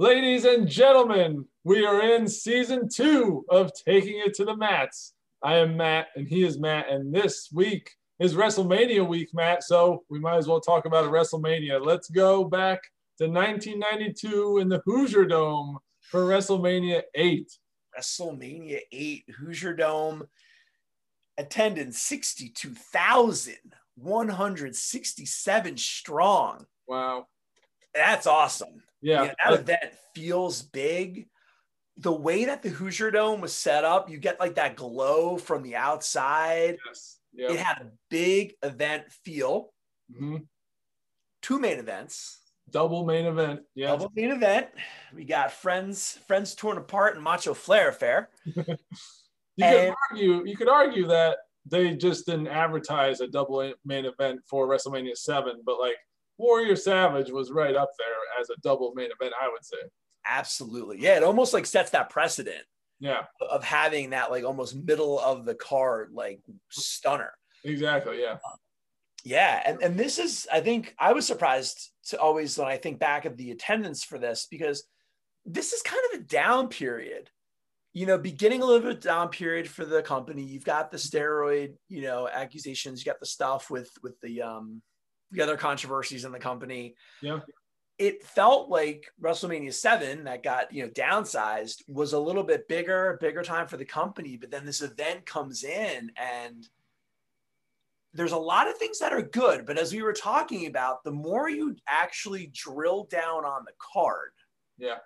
Ladies and gentlemen, we are in season two of Taking It to the Mats. I am Matt and he is Matt, and this week is WrestleMania week, Matt. So we might as well talk about a WrestleMania. Let's go back to 1992 in the Hoosier Dome for WrestleMania 8. WrestleMania 8, Hoosier Dome. Attendance 62,167 strong. Wow. That's awesome. Yeah. You know, that event feels big. The way that the Hoosier Dome was set up, you get like that glow from the outside. Yes. Yeah. It had a big event feel. Mhm. Two main events. Double main event. Yeah. Double main event. We got friends, friends torn apart and Macho Flair affair. You could argue. You could argue that they just didn't advertise a double main event for WrestleMania Seven, but like Warrior Savage was right up there as a double main event. I would say. Absolutely. Yeah, it almost like sets that precedent Yeah. of having that like almost middle of the card like stunner. Exactly. Yeah. Yeah, and and this is I think I was surprised to always when I think back of the attendance for this because this is kind of a down period. You know, beginning a little bit down period for the company. You've got the steroid, you know, accusations. You got the stuff with with the um the other controversies in the company. Yeah. It felt like WrestleMania 7 that got, you know, downsized was a little bit bigger, bigger time for the company, but then this event comes in and there's a lot of things that are good, but as we were talking about, the more you actually drill down on the card, Yeah.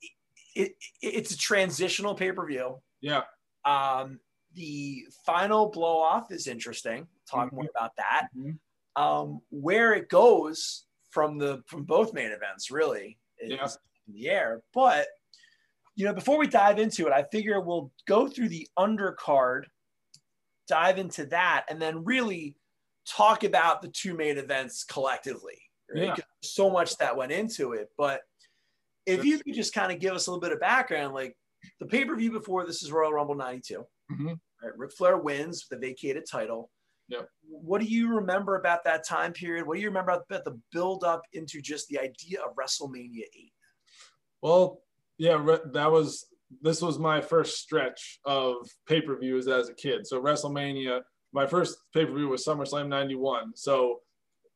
it, it it's a transitional pay-per-view. Yeah. Um, the final blow off is interesting. Talk more about that. Mhm. Um, where it goes from the from both main events really is Yeah. in the air. But you know, before we dive into it, I figure we'll go through the undercard, dive into that, and then really talk about the two main events collectively. Right? Yeah. So much that went into it. But if you could just kind of give us a little bit of background, like the pay-per-view before this is Royal Rumble 92. Mhm. Right? Ric Flair wins the vacated title. Yep. What do you remember about that time period? What do you remember about the build up into just the idea of WrestleMania 8? Well, yeah, re- that was this was my first stretch of pay per views as a kid. So WrestleMania, my first pay per view was SummerSlam '91. So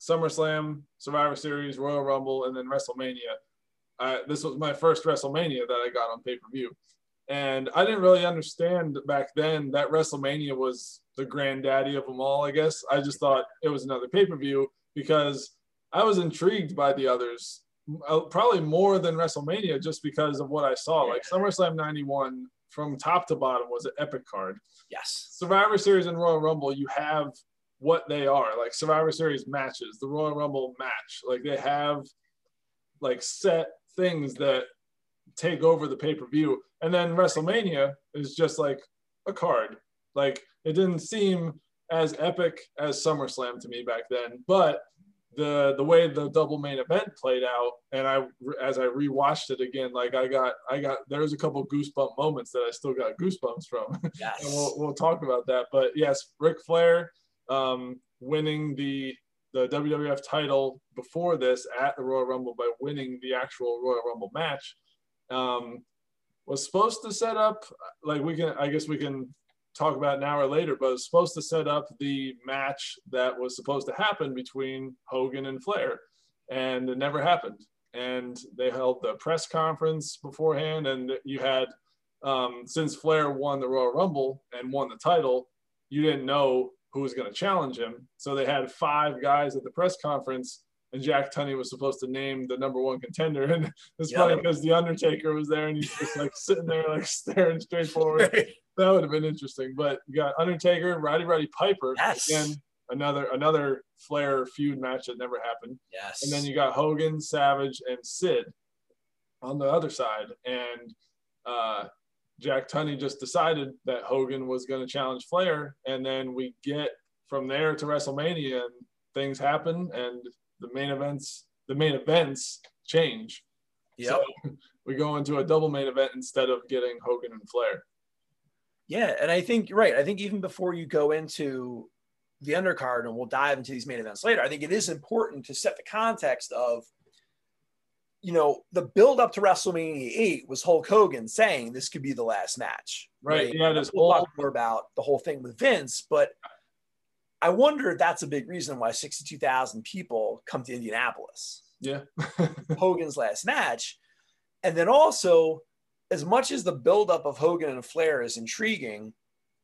SummerSlam, Survivor Series, Royal Rumble, and then WrestleMania. Uh, this was my first WrestleMania that I got on pay per view, and I didn't really understand back then that WrestleMania was the granddaddy of them all. I guess I just thought it was another pay per view because I was intrigued by the others uh, probably more than WrestleMania just because of what I saw. Like SummerSlam 91 from top to bottom was an epic card. Yes. Survivor Series and Royal Rumble, you have what they are like Survivor Series matches, the Royal Rumble match. Like they have like set things that take over the pay per view. And then WrestleMania is just like a card. Like it didn't seem as epic as SummerSlam to me back then, but the the way the double main event played out, and I as I rewatched it again, like I got I got there was a couple goosebump moments that I still got goosebumps from. Yes. and we'll, we'll talk about that. But yes, Ric Flair um, winning the the WWF title before this at the Royal Rumble by winning the actual Royal Rumble match um, was supposed to set up like we can I guess we can talk about an hour later, but it was supposed to set up the match that was supposed to happen between Hogan and Flair, and it never happened. And they held the press conference beforehand, and you had um, since Flair won the Royal Rumble and won the title, you didn't know who was going to challenge him. So they had five guys at the press conference, and Jack Tunney was supposed to name the number one contender. And it's Yeah. funny because the Undertaker was there, and he's just like sitting there, like staring straight forward. That would have been interesting. But you got Undertaker, Roddy Roddy Piper, Yes. again another another Flair feud match that never happened. Yes. And then you got Hogan, Savage, and Sid on the other side. And uh, Jack Tunney just decided that Hogan was going to challenge Flair. And then we get from there to WrestleMania, and things happen, and the main events, the main events change. Yep. So we go into a double main event instead of getting Hogan and Flair. Yeah, and I think you're right. I think even before you go into the undercard, and we'll dive into these main events later, I think it is important to set the context of you know, the build up to WrestleMania 8 was Hulk Hogan saying this could be the last match. Right. Yeah, this We'll whole talk more about the whole thing with Vince, but I wonder if that's a big reason why 62,000 people come to Indianapolis. yeah. Hogan's last match. And then also, as much as the buildup of Hogan and Flair is intriguing,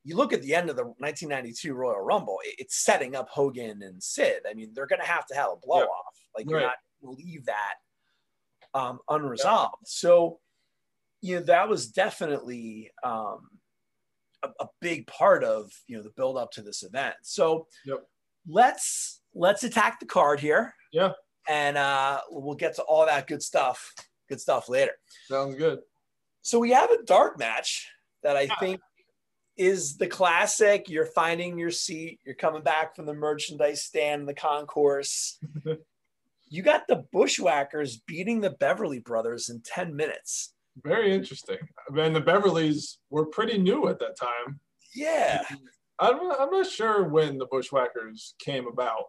you look at the end of the 1992 Royal Rumble, it's setting up Hogan and Sid. I mean, they're going to have to have a blow Yeah. off. Like, you're Right. not going to leave that um, unresolved. So, you know, that was definitely um, a, a big part of, you know, the build up to this event. So, Yep. let's let's attack the card here. Yeah. And uh, we'll get to all that good stuff, good stuff later. Sounds good. So we have a dark match that I think is the classic. You're finding your seat. You're coming back from the merchandise stand in the concourse. you got the Bushwhackers beating the Beverly Brothers in 10 minutes. Very interesting. And the Beverleys were pretty new at that time. Yeah. I'm, I'm not sure when the Bushwhackers came about.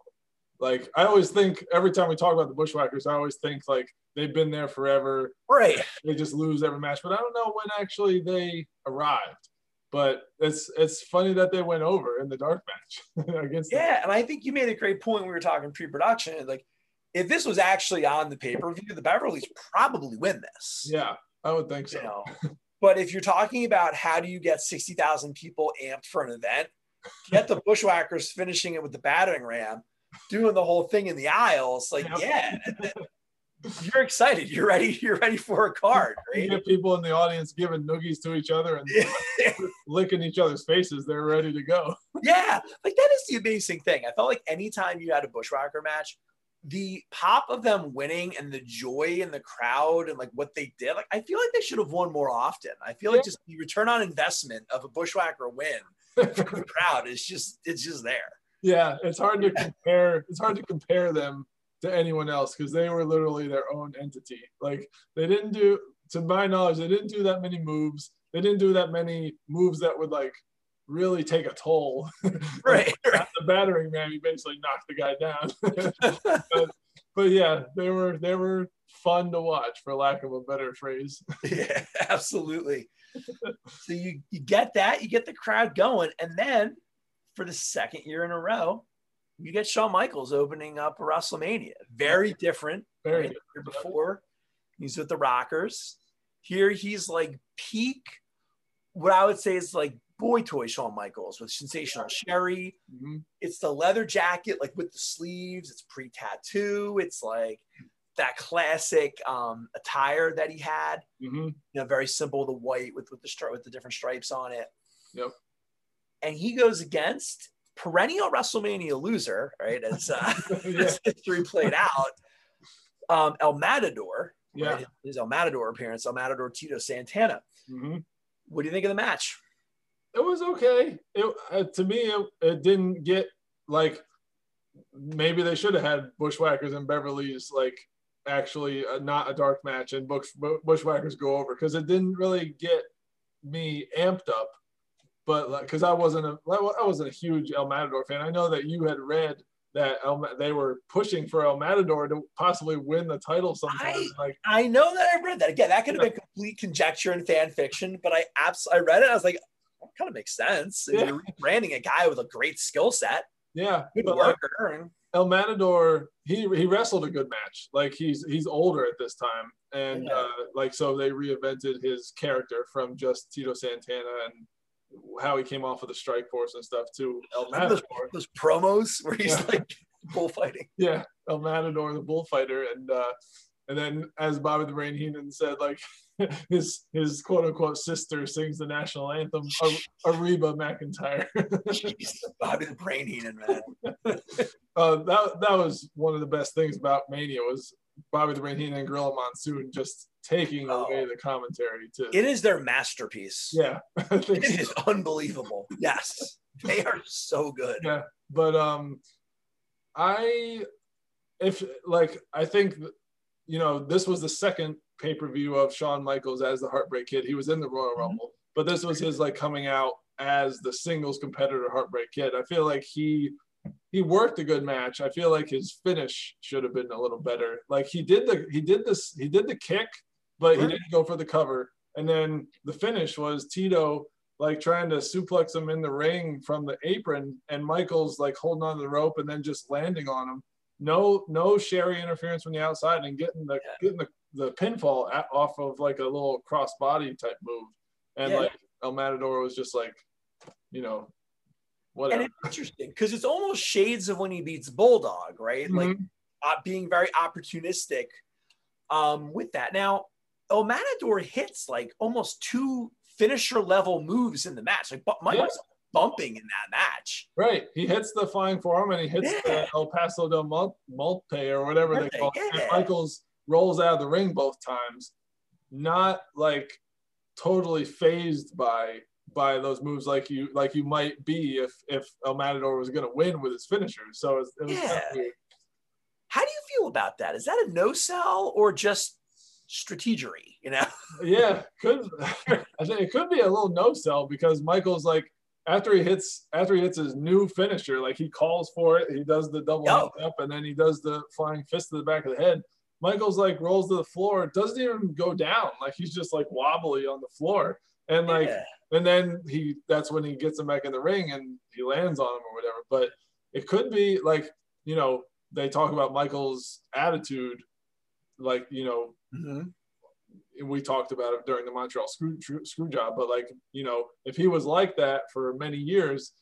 Like, I always think every time we talk about the Bushwhackers, I always think like they've been there forever. Right. They just lose every match, but I don't know when actually they arrived. But it's it's funny that they went over in the dark match against. Yeah. And I think you made a great point. when We were talking pre production. Like, if this was actually on the pay per view, the Beverlys probably win this. yeah, I would think so. you know. But if you're talking about how do you get 60,000 people amped for an event, get the Bushwhackers finishing it with the battering ram, doing the whole thing in the aisles, like, yeah, you're excited. You're ready. You're ready for a card, You right? get people in the audience giving noogies to each other and licking each other's faces. They're ready to go. yeah, like that is the amazing thing. I felt like anytime you had a Bushwhacker match, the pop of them winning and the joy in the crowd and like what they did, like I feel like they should have won more often. I feel like just the return on investment of a Bushwhacker win from the crowd is just it's just there. Yeah, it's hard to compare. It's hard to compare them to anyone else because they were literally their own entity. Like they didn't do, to my knowledge, they didn't do that many moves. They didn't do that many moves that would like really take a toll. Right. At the battering man, he basically knocked the guy down. but, but yeah, they were they were fun to watch, for lack of a better phrase. yeah, absolutely. so you you get that, you get the crowd going, and then for the second year in a row, you get Shawn Michaels opening up WrestleMania. Very different. Very? Year before, he's with the Rockers. Here he's like peak. What I would say is like boy toy Shawn Michaels with sensational Sherri. Mhm. It's the leather jacket, like with the sleeves. It's pre-tattoo. It's like that classic um, attire that he had Mhm. you know, very simple, the white with with the stri- with the different stripes on it. Yep. And he goes against perennial WrestleMania loser, right? As, uh, Yeah. as history played out, um, El Matador, Yeah. right? His El Matador appearance, El Matador Tito Santana. Mhm. What do you think of the match? it was okay. It uh, to me, it, it didn't get like maybe they should have had Bushwhackers and Beverly's like actually uh, not a dark match and Bush, Bushwhackers go over because it didn't really get me amped up. But because I wasn't a I wasn't a huge El Matador fan. I know that you had read that El, they were pushing for El Matador to possibly win the title sometime. I- like I know that I read that again. That could have been complete conjecture and fan fiction, but I abs- I read it. I was like, that kind of makes sense. Yeah. You're branding a guy with a great skill set, yeah, good but, like, El Matador, he he wrestled a good match. Like he's he's older at this time, and Yeah. uh, like so they reinvented his character from just Tito Santana and how he came off of the Strike Force and stuff too. El Remember those, Matador. those promos where he's Yeah. like bullfighting. Yeah, El Matador, the bullfighter, and uh, and then as Bobby the Brain Heenan said, like his his quote unquote sister sings the national anthem, Ar- Ariba McEntire. Jeez, Bobby the Brain Heenan, man. uh, that that was one of the best things about Mania was Bobby the Brain Heenan and Gorilla Monsoon just taking Oh. away the commentary to It is their masterpiece. yeah It so. is unbelievable. Yes. They are so good. yeah but um I if like I think you know this was the second pay per view of Shawn Michaels as the Heartbreak Kid he was in the Royal Mhm. Rumble but this was his like coming out as the singles competitor Heartbreak Kid I feel like he he worked a good match. I feel like his finish should have been a little better. Like he did the he did this he did the kick, but he didn't go for the cover. And then the finish was Tito like trying to suplex him in the ring from the apron, and Michaels like holding on to the rope and then just landing on him. No, no Sherri interference from the outside and getting the yeah. getting the, the pinfall at, off of like a little cross body type move. And yeah. like El Matador was just like, you know, whatever. And it's interesting because it's almost shades of when he beats Bulldog, right? Mm-hmm. Like uh, being very opportunistic um, with that. Now, El Matador hits like almost two finisher level moves in the match. Like Mike yeah. was bumping in that match. Right. He hits the flying forearm and he hits yeah. the El Paso del Malte or whatever they call it. Yeah. Michaels rolls out of the ring both times. Not like totally phased by by those moves like you like you might be if if El Matador was going to win with his finisher. So it was, it was yeah. How do you feel about that? Is that a no sell or just strategery? You know? yeah, could I think it could be a little no sell because Michael's like after he hits after he hits his new finisher, like he calls for it, he does the double up, and then he does the flying fist to the back of the head. Michael's like rolls to the floor, doesn't even go down, like he's just like wobbly on the floor, and like, yeah. And then he that's when he gets him back in the ring and he lands on him or whatever. But it could be like you know they talk about Michael's attitude, like you know. Mm-hmm we talked about it during the Montreal screw, screw job, but like, you know, if he was like that for many years,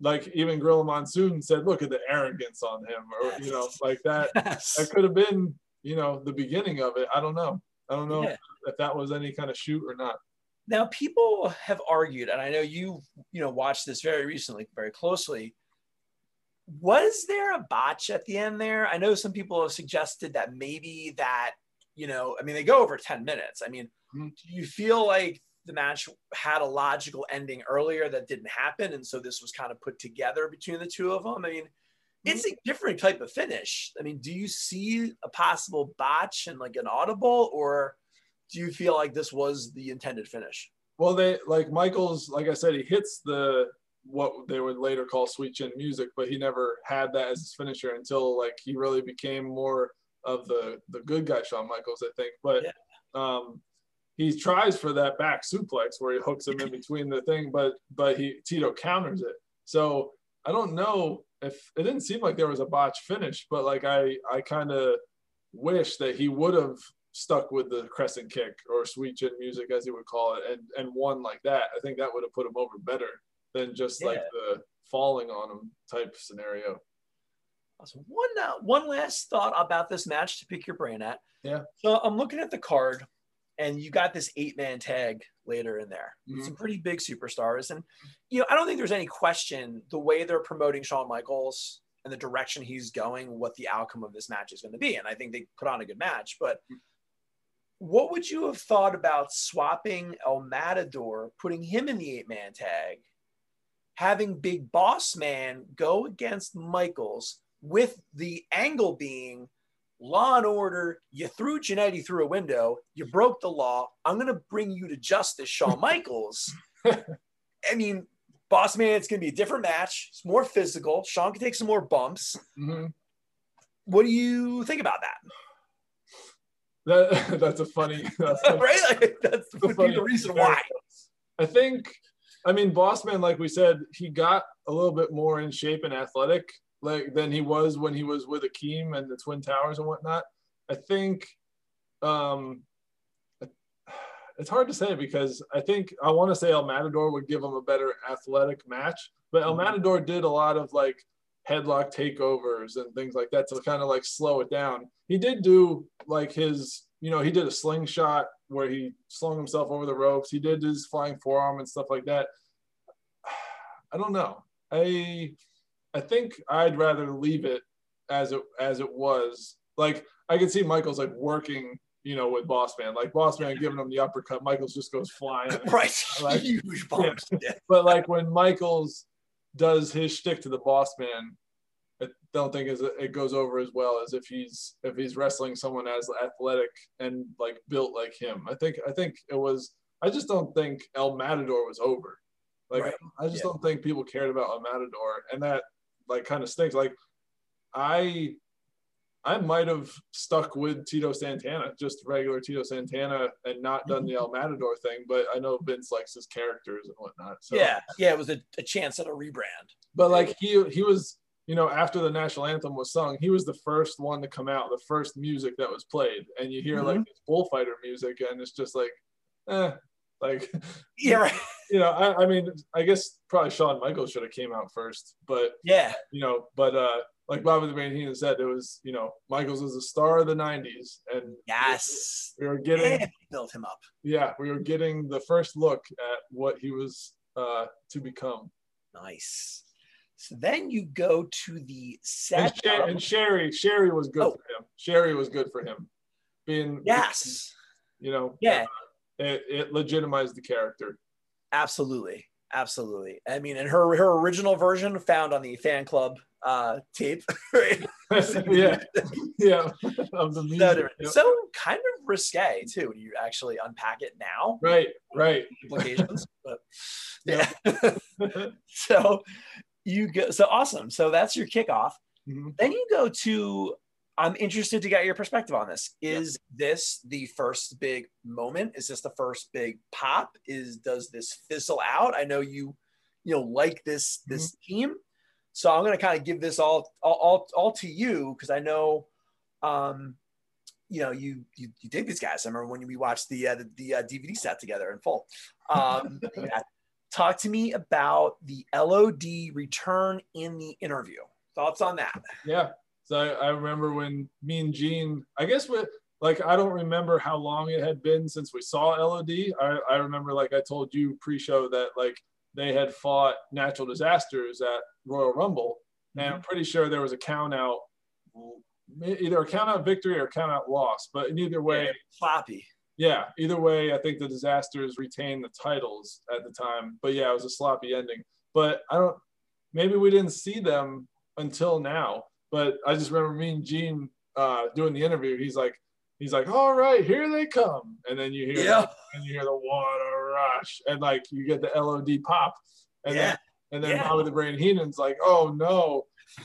like even Gorilla Monsoon said, look at the arrogance on him, or, you know, like that, yes. that could have been, you know, the beginning of it. I don't know. I don't know yeah. if, if that was any kind of shoot or not. Now, people have argued, and I know you, you know, watched this very recently, very closely. Was there a botch at the end there? I know some people have suggested that maybe that you know, I mean, they go over 10 minutes. I mean, mm-hmm. do you feel like the match had a logical ending earlier that didn't happen? And so this was kind of put together between the two of them? I mean, mm-hmm. it's a different type of finish. I mean, do you see a possible botch and like an audible, or do you feel like this was the intended finish? Well, they like Michaels, like I said, he hits the what they would later call sweet chin music, but he never had that as his finisher until like he really became more of the the good guy Shawn Michaels, I think. But yeah. um, he tries for that back suplex where he hooks him in between the thing, but but he Tito counters it. So I don't know if it didn't seem like there was a botch finish, but like I I kind of wish that he would have stuck with the crescent kick or sweet chin music as he would call it and and won like that. I think that would have put him over better than just yeah. like the falling on him type scenario. Awesome. One uh, one last thought about this match to pick your brain at. Yeah. So I'm looking at the card, and you got this eight man tag later in there. Mm-hmm. Some pretty big superstars, and you know I don't think there's any question the way they're promoting Shawn Michaels and the direction he's going, what the outcome of this match is going to be. And I think they put on a good match. But what would you have thought about swapping El Matador, putting him in the eight man tag, having Big Boss Man go against Michaels? with the angle being law and order. You threw Jannetty through a window. You broke the law. I'm going to bring you to justice, Shawn Michaels. I mean, Boss Man, it's going to be a different match. It's more physical. Shawn can take some more bumps. Mm-hmm. What do you think about that? That, that's a funny, that's right? Like, that's would be the reason why. I think, I mean, Bossman, like we said, he got a little bit more in shape and athletic like than he was when he was with Akeem and the Twin Towers and whatnot. I think um, it's hard to say because I think I want to say El Matador would give him a better athletic match, but El mm-hmm. Matador did a lot of like headlock takeovers and things like that to kind of like slow it down. He did do like his, you know, he did a slingshot where he slung himself over the ropes. He did his flying forearm and stuff like that. I don't know. I I think I'd rather leave it as it as it was. Like I could see Michaels like working, you know, with Boss Man. Like Boss Man giving him the uppercut, Michaels just goes flying. right. Like, Huge bumps. Yeah. But like when Michaels does his shtick to the Boss Man, I don't think it goes over as well as if he's if he's wrestling someone as athletic and like built like him. I think I think it was. I just don't think El Matador was over. Like right. I just yeah. don't think people cared about El Matador, and that like kind of stinks. Like I I might have stuck with Tito Santana, just regular Tito Santana, and not done the El Matador thing. But I know Vince likes his characters and whatnot. So yeah, yeah, it was a, a chance at a rebrand. But like he he was, you know, after the national anthem was sung, he was the first one to come out, the first music that was played, and you hear mm-hmm. like bullfighter music, and it's just like, eh, like yeah, right. You know, I, I mean, I guess probably Shawn Michaels should have came out first, but yeah, you know, but uh like Bobby the Brain Heenan said, it was you know Michaels was a star of the '90s, and yes, we were getting yeah, built him up. Yeah, we were getting the first look at what he was uh, to become. Nice. So then you go to the set, and, Sher- and Sherri. Sherri was good oh. for him. Sherri was good for him, being yes, you know, yeah, uh, it, it legitimized the character. Absolutely, absolutely. I mean, and her her original version found on the fan club uh, tape, right? yeah, yeah, of the music. So, so, kind of risque too when you actually unpack it now. Right, right. Implications, but yeah. so you go. So awesome. So that's your kickoff. Mm-hmm. Then you go to. I'm interested to get your perspective on this. Is this the first big moment? Is this the first big pop? Is does this fizzle out? I know you, you know, like this this mm-hmm. team so I'm going to kind of give this all all all, all to you because I know, um, you know, you, you you dig these guys. I remember when we watched the uh, the, the uh, DVD set together in full. Um, yeah. Talk to me about the LOD return in the interview. Thoughts on that? Yeah. So I, I remember when Mean Gene, I guess with like I don't remember how long it had been since we saw LOD. I, I remember like I told you pre-show that like they had fought natural disasters at Royal Rumble, and I'm mm-hmm. pretty sure there was a count out, either a count out victory or a count out loss. But in either way, yeah, sloppy. Yeah, either way, I think the disasters retained the titles at the time. But yeah, it was a sloppy ending. But I don't. Maybe we didn't see them until now. But I just remember Mean Gene uh, doing the interview. He's like, he's like, all right, here they come, and then you hear, yeah. and you hear the water rush, and like you get the LOD pop, and yeah. then and then yeah. Bobby the Brain Heenan's like, oh no,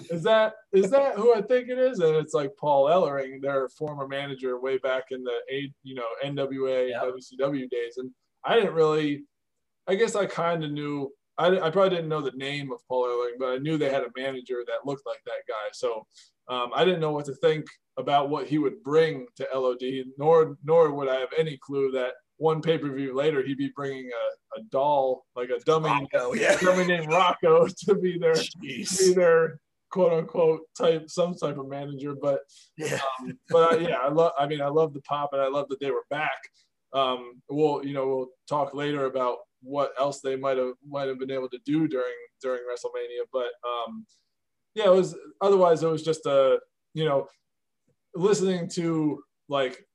is that is that who I think it is? And it's like Paul Ellering, their former manager way back in the a you know NWA yep. WCW days, and I didn't really, I guess I kind of knew. I, I probably didn't know the name of Paul Ellering, but I knew they had a manager that looked like that guy. So um, I didn't know what to think about what he would bring to LOD, nor nor would I have any clue that one pay per view later, he'd be bringing a, a doll, like a dummy, Rocco, yeah. dummy named Rocco, to be their be their quote unquote type some type of manager. But yeah, um, but uh, yeah, I love. I mean, I love the pop, and I love that they were back. Um, we'll you know we'll talk later about what else they might have might have been able to do during during WrestleMania. But um, yeah, it was otherwise it was just a you know listening to like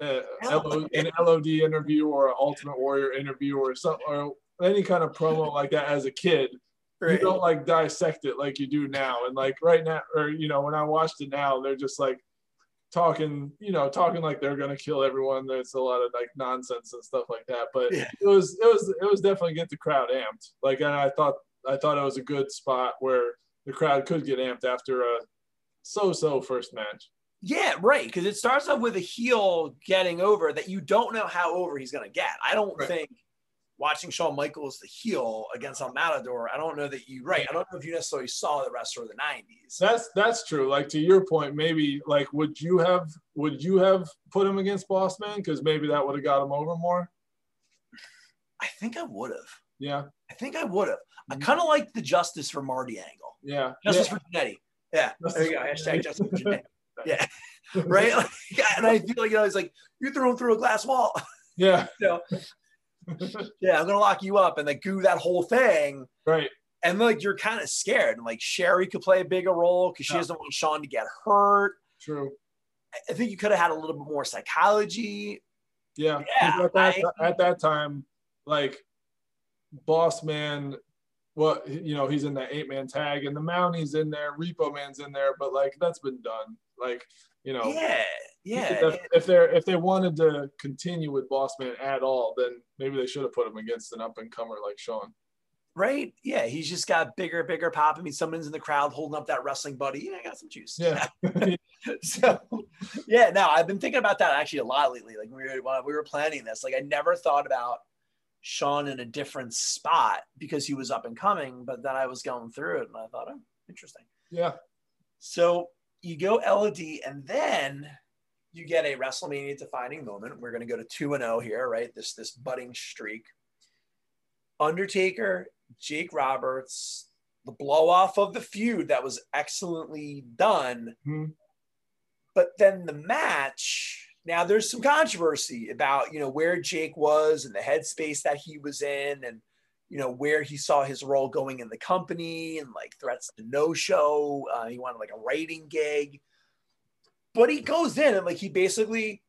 uh, an LOD interview or an Ultimate Warrior interview or something or any kind of promo like that as a kid. Right. You don't like dissect it like you do now. And like right now, or you know, when I watched it now, they're just like talking, you know, talking like they're gonna kill everyone. There's a lot of like nonsense and stuff like that. But yeah. it was it was it was definitely get the crowd amped. Like and I thought I thought it was a good spot where the crowd could get amped after a so-so first match. Yeah, right. Because it starts off with a heel getting over that you don't know how over he's going to get. I don't right. think watching Shawn Michaels the heel against El Matador, I don't know that you right. I don't know if you necessarily saw the rest of the '90s. That's that's true. Like to your point, maybe like would you have would you have put him against Bossman because maybe that would have got him over more. I think I would have. Yeah. I think I would have. I mm-hmm. kind of like the justice for Marty angle. Yeah. Justice yeah. for Jannetty. Yeah. Justice there you go. Hashtag justice for. Yeah. right. Like, and I feel like, you know, it's like you're thrown through a glass wall. Yeah. you know? yeah, I'm gonna lock you up and like do that whole thing. Right. And like you're kind of scared. And like Sherri could play a bigger role because she yeah. doesn't want Shawn to get hurt. True. I think you could have had a little bit more psychology. Yeah. yeah at, that, I, at that time, like Boss Man well, you know, he's in that eight man tag and the Mounties in there, Repo Man's in there, but like that's been done. Like, you know, yeah, yeah. If, if they're if they wanted to continue with Boss Man at all, then maybe they should have put him against an up and comer like Shawn. right? Yeah, he's just got bigger, bigger pop. I mean, someone's in the crowd holding up that wrestling buddy. Yeah, I got some juice. Yeah. so, yeah, Now I've been thinking about that actually a lot lately. Like we were while we were planning this, like I never thought about Shawn in a different spot because he was up and coming, but then I was going through it and I thought, oh, interesting. Yeah. So you go LOD and then you get a WrestleMania defining moment. We're going to go to 2 and 0 here, right? This this budding streak. Undertaker, Jake Roberts, the blow off of the feud that was excellently done. Mhm. But then the match, now there's some controversy about, you know, where Jake was and the headspace that he was in and you know where he saw his role going in the company and like threats to no show uh, he wanted like a writing gig. But he goes in and like he basically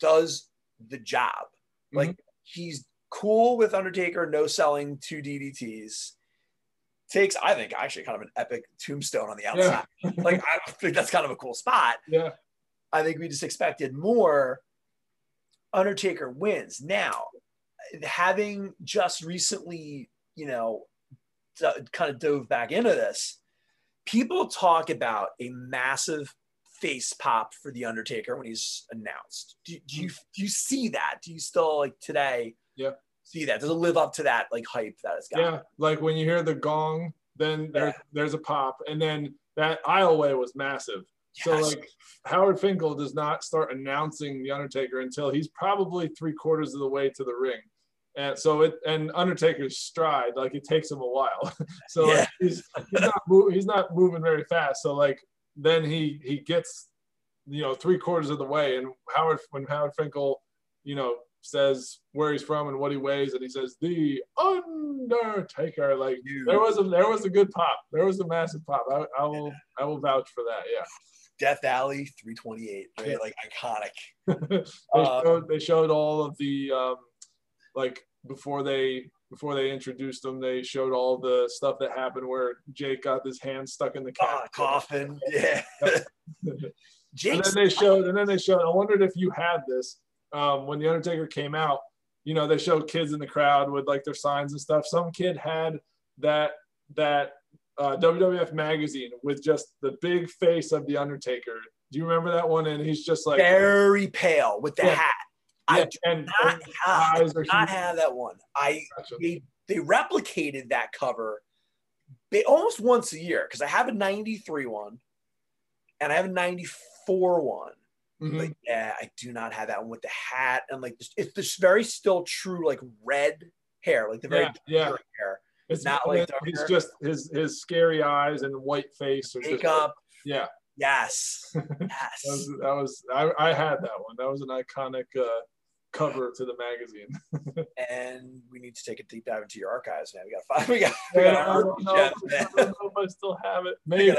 does the job. Like he's cool with undertaker no selling two ddts takes i think actually kind of an epic tombstone on the outside. Like i think that's kind of a cool spot. Yeah. I think we just expected more. Undertaker wins. Now, having just recently, you know, d- kind of dove back into this, people talk about a massive face pop for the Undertaker when he's announced. Do, do you do you see that? Do you still like today? Yeah. See that? Does it live up to that like hype that it's got? Yeah. Like when you hear the gong, then there, Yeah. there's a pop. And then that aisleway was massive. So like Howard Finkel does not start announcing the Undertaker until he's probably three quarters of the way to the ring. And so it and Undertaker's stride, like it takes him a while. so like, he's he's not he's not moving very fast. So like then he he gets you know three quarters of the way and Howard when Howard Finkel, you know, says where he's from and what he weighs, and he says the Undertaker. Like there was a there was a good pop. There was a massive pop. I, I will I will vouch for that. Yeah. Death Valley 328, right? Like iconic. they, Uh, showed, they showed all of the um, like before they before they introduced them they showed all the stuff that happened where jake got his hand stuck in the Ah, coffin. Yeah. and then they showed and then they showed i wondered if you had this um, when the undertaker came out you know they showed kids in the crowd with like their signs and stuff some kid had that that uh, wwf magazine with just the big face of the undertaker do you remember that one and he's just like very pale with the Yeah. hat. Yeah, I do and, not and have, not have that one. I Gotcha. they they replicated that cover they almost once a year because I have a 93 one and I have a 94 one. Mhm. But yeah, I do not have that one with the hat and like it's this very still true like red hair, like the very Yeah, yeah. hair. It's Not like he's darker. just his his scary eyes and white face. Are just, Makeup. yeah, Yes. that Yes. was, that was I, I had that one. That was an iconic uh, cover to the magazine. and we need to take a deep dive into your archives, man. We got five. We got, we got I, don't know, gems, I don't know if I still have it. Maybe,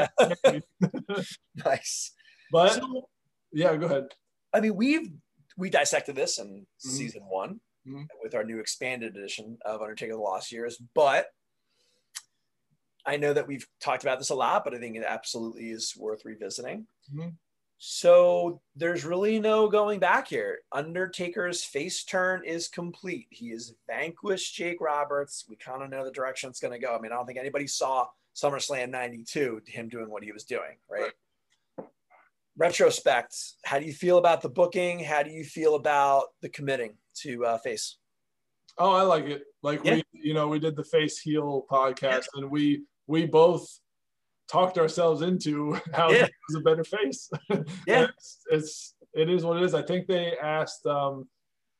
nice. but So, yeah, go ahead. I mean, we've we dissected this in Mhm. season one Mhm. with our new expanded edition of Undertaker: The Lost Years, but I know that we've talked about this a lot, but I think it absolutely is worth revisiting. Mhm. So there's really no going back here. Undertaker's face turn is complete. He has vanquished Jake Roberts. We kind of know the direction it's going to go. I mean, I don't think anybody saw SummerSlam 92, him doing what he was doing, right? Retrospect, how do you feel about the booking? How do you feel about the committing to uh, face? Oh, I like it. Like Yeah. we, you know, we did the face heel podcast, and we we both talked ourselves into how Yeah. was a better face. Yeah. it's, it's it is what it is. I think they asked um,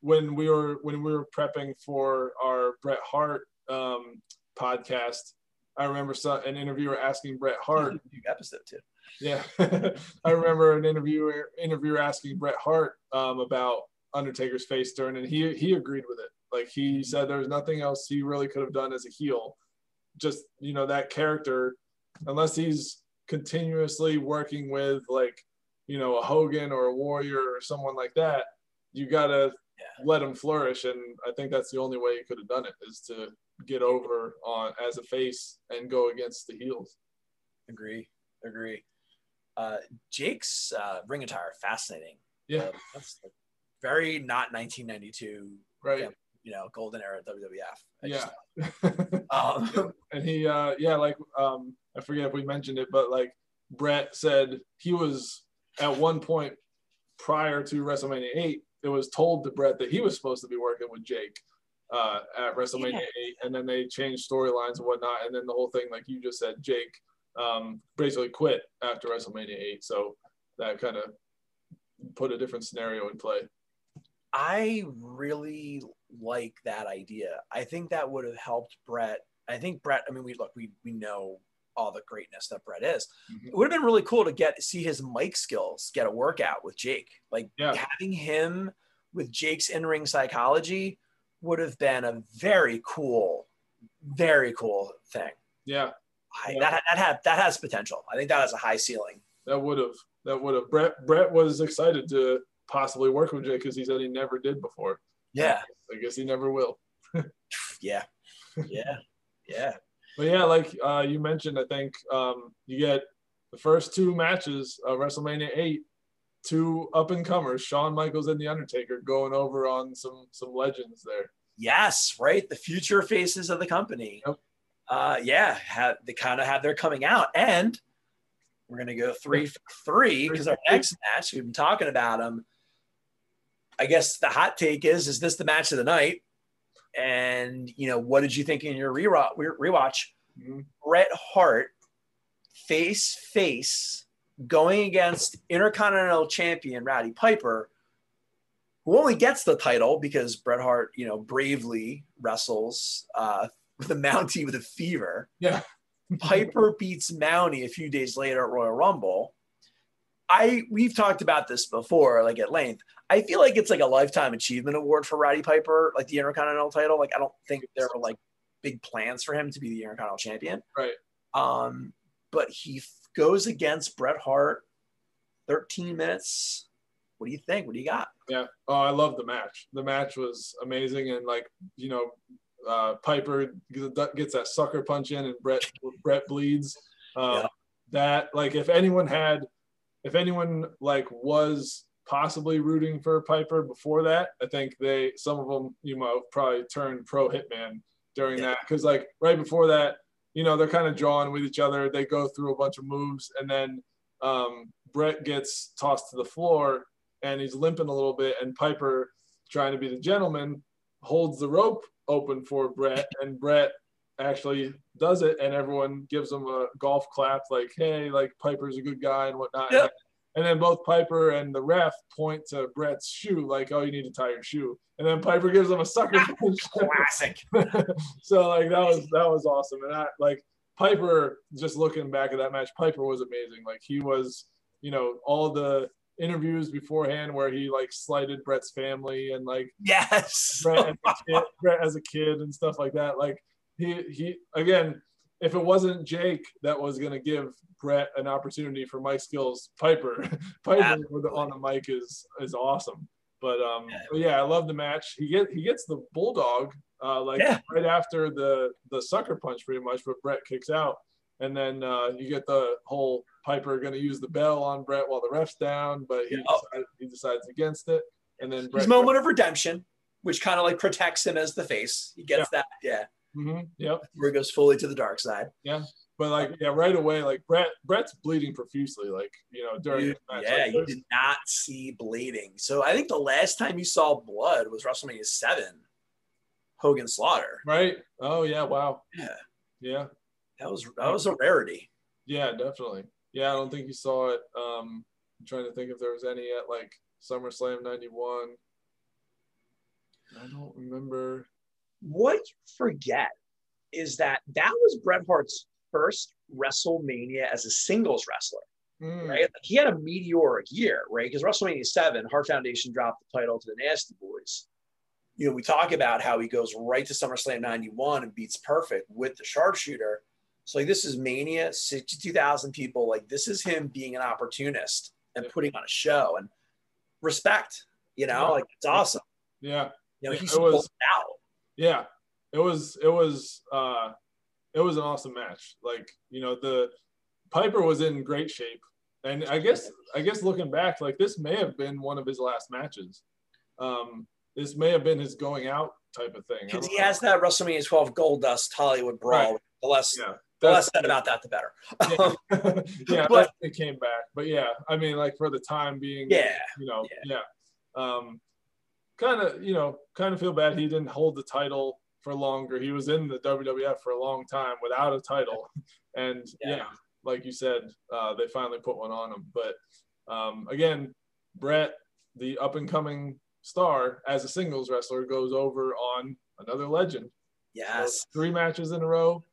when we were when we were prepping for our Bret Hart um, podcast. I remember some, an interviewer asking Bret Hart episode too. yeah, I remember an interviewer interviewer asking Bret Hart um, about Undertaker's face turn, and he he agreed with it. Like he said, there was nothing else he really could have done as a heel. Just you know that character, unless he's continuously working with like you know a Hogan or a Warrior or someone like that, you gotta Yeah. let him flourish. And I think that's the only way he could have done it is to get over on as a face and go against the heels. Agree, agree. Uh, Jake's uh, ring attire, fascinating. Yeah, Uh, that's very not 1992 right. You know golden era WWF. I yeah. um, and he, uh, yeah, like um, I forget if we mentioned it, but like Bret said he was at one point prior to WrestleMania 8, it was told to Bret that he was supposed to be working with Jake uh, at WrestleMania Yeah. 8, and then they changed storylines and whatnot, and then the whole thing, like you just said, Jake um, basically quit after WrestleMania 8, so that kind of put a different scenario in play. I really like that idea. I think that would have helped Bret. I think Bret. I mean, we look, we we know all the greatness that Bret is. Mhm. It would have been really cool to get see his mic skills get a workout with Jake. Like Yeah. having him with Jake's in ring psychology would have been a very cool, very cool thing. Yeah, I, Yeah. That that had that has potential. I think that has a high ceiling. that would have that would have Bret Bret was excited to possibly work with Jake because he said he never did before. Yeah, I guess he never will. yeah, yeah, yeah. But yeah, like uh, you mentioned, I think um, you get the first two matches of WrestleMania eight, two up and comers, Shawn Michaels and The Undertaker, going over on some some legends there. Yes, right. The future faces of the company. Yep. Uh, yeah, have, they kind of have their coming out, and we're gonna go three for three because our next match we've been talking about them. I guess the hot take is: is this the match of the night? And you know, what did you think in your rewatch? Rewatch Mhm. Bret Hart face face going against Intercontinental Champion Rowdy Piper, who only gets the title because Bret Hart, you know, bravely wrestles uh, with a Mountie with a fever. Yeah, Piper beats Mountie a few days later at Royal Rumble. I we've talked about this before, like at length. I feel like it's like a lifetime achievement award for Roddy Piper, like the Intercontinental title. Like I don't think there were like big plans for him to be the Intercontinental champion. right. Um, but he f- goes against Bret Hart, 13 minutes. What do you think? What do you got? Yeah. Oh, I love the match. The match was amazing, and like you know, uh, Piper gets that sucker punch in, and Bret Bret bleeds. Uh, Yeah. That like if anyone had, if anyone like was possibly rooting for Piper before that, I think they some of them you know probably turned pro Hitman during Yeah. that because like right before that, you know they're kind of drawing with each other. They go through a bunch of moves, and then um, Bret gets tossed to the floor and he's limping a little bit, and Piper, trying to be the gentleman, holds the rope open for Bret, and Bret actually does it, and everyone gives him a golf clap, like, "Hey, like Piper's a good guy and whatnot." Yep. And then both Piper and the ref point to Bret's shoe, like, "Oh, you need to tie your shoe." And then Piper gives him a sucker ah, punch. Classic. so like that was that was awesome, and I like Piper. Just looking back at that match, Piper was amazing. Like he was, you know, all the interviews beforehand where he like slighted Bret's family and like Yes. Bret as a kid, Bret as a kid and stuff like that. Like he he again, if it wasn't Jake that was gonna give Bret an opportunity for mic skills, Piper Piper the, on the mic is is awesome. But um, Yeah. but yeah, I love the match. He get he gets the bulldog uh, like Yeah. right after the the sucker punch, pretty much. But Bret kicks out, and then uh, you get the whole Piper going to use the bell on Bret while the ref's down, but he Yeah. decides, he decides against it, and then Bret His moment of redemption, which kind of like protects him as the face. He gets that, yeah, Mhm, yep. where he goes fully to the dark side. Yeah, but like, yeah, right away, like Bret, Bret's bleeding profusely, like you know during You- the match. yeah, Like, you did not see bleeding. So I think the last time you saw blood was WrestleMania 7, Hogan Slaughter. right? Oh yeah, wow. Yeah. Yeah, That was that was a rarity. yeah, definitely. Yeah, I don't think you saw it. Um, I'm trying to think if there was any at like SummerSlam '91. I don't remember. What you forget is that that was Bret Hart's first WrestleMania as a singles wrestler. Mm, right? Like, he had a meteoric year, right? Because WrestleMania 7, Hart Foundation dropped the title to the Nasty Boys. You know, we talk about how he goes right to SummerSlam 91 and beats Perfect with the sharpshooter. So, like, this is Mania, 62,000 people. Like, this is him being an opportunist and putting on a show and respect, you know, Yeah. like, it's awesome. Yeah, You know, Yeah, he was- out. Yeah. It was it was uh, it was an awesome match. Like you know the Piper was in great shape, and I guess I guess looking back, like this may have been one of his last matches. Um, this may have been his going out type of thing. Because he has that WrestleMania 12 Goldust Hollywood Brawl. Right. The less, yeah. the less said about that, the better. yeah, yeah But- it came back. But yeah, I mean, like for the time being, Yeah, you know, yeah. Um, kind of, you know, kind of feel bad he didn't hold the title for longer. He was in the WWF for a long time without a title, and Yeah. yeah, like you said, uh, they finally put one on him. But um, again, Bret, the up and coming star as a singles wrestler, goes over on another legend. So yes. three matches in a row,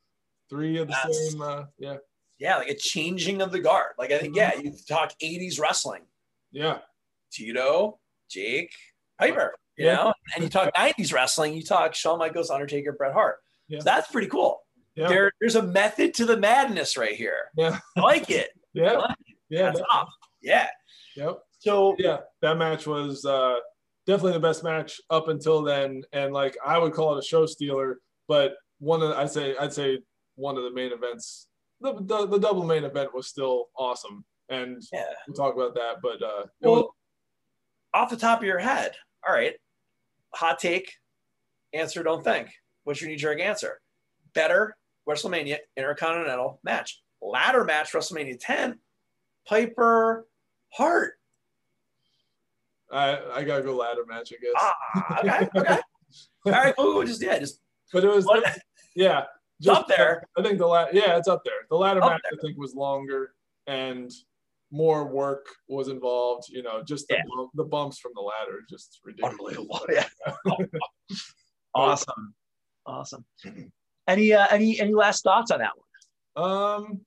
three of the Yes. same. Uh, yeah, Yeah, like a changing of the guard. Like I think, yeah, Mm-hmm. you talk 80s wrestling. yeah, Tito, Jake, Piper, you Yeah. know, and you talk 90s wrestling, you talk Shawn Michaels, Undertaker, Bret Hart. Yeah. So that's pretty cool. yeah, There, there's a method to the madness right here. yeah, I like it. Yeah, like it. yeah. Yeah. Yep. So yeah, that match was uh, definitely the best match up until then, and like I would call it a show stealer. But one of I'd say I'd say one of the main events, the the, the double main event was still awesome, and yeah. we'll talk about that. But uh, Well, was, off the top of your head, all right. Hot take, answer, don't think. What's your knee jerk answer? Better WrestleMania Intercontinental match. Ladder match, WrestleMania 10, Piper Hart. I I gotta go ladder match, I guess. Ah, okay, okay. All right, cool. Just yeah, just but it was yeah, it's up there. I think the la- yeah, it's up there. The ladder Up match I think was longer and more work was involved. You know, just the, Yeah. bump, the bumps from the ladder, just ridiculous. Unbelievable. Yeah. Awesome. Awesome. Any uh, any any last thoughts on that one? Um,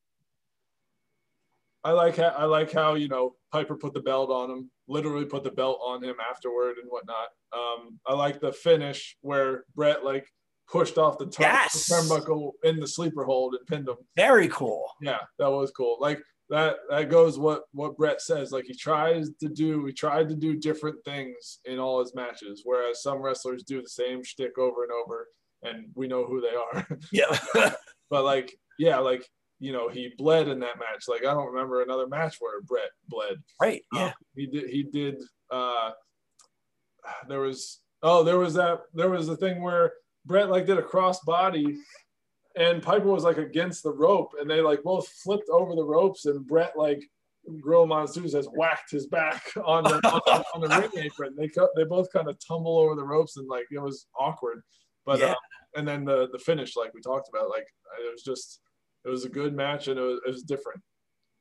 I like how I like how you know Piper put the belt on him, literally put the belt on him afterward and whatnot. Um, I like the finish where Bret like pushed off the, turn, Yes. the turnbuckle in the sleeper hold and pinned him. Very cool. Yeah, that was cool. Like that that goes what what Bret says. Like he tries to do, he tried to do different things in all his matches, whereas some wrestlers do the same shtick over and over, and we know who they are. Yeah. but like, yeah, like you know, he bled in that match. Like I don't remember another match where Bret bled. right. Um, Yeah. he did. He did. Uh, there was oh, there was that. There was the thing where Bret like did a cross body, and Piper was like against the rope, and they like both flipped over the ropes, and Bret like. Gorilla Monsoon has whacked his back on the on, the- on the ring apron. They cut, they both kind of tumble over the ropes and like it was awkward. But Yeah. uh, and then the the finish, like we talked about, like it was just it was a good match and it was, it was different.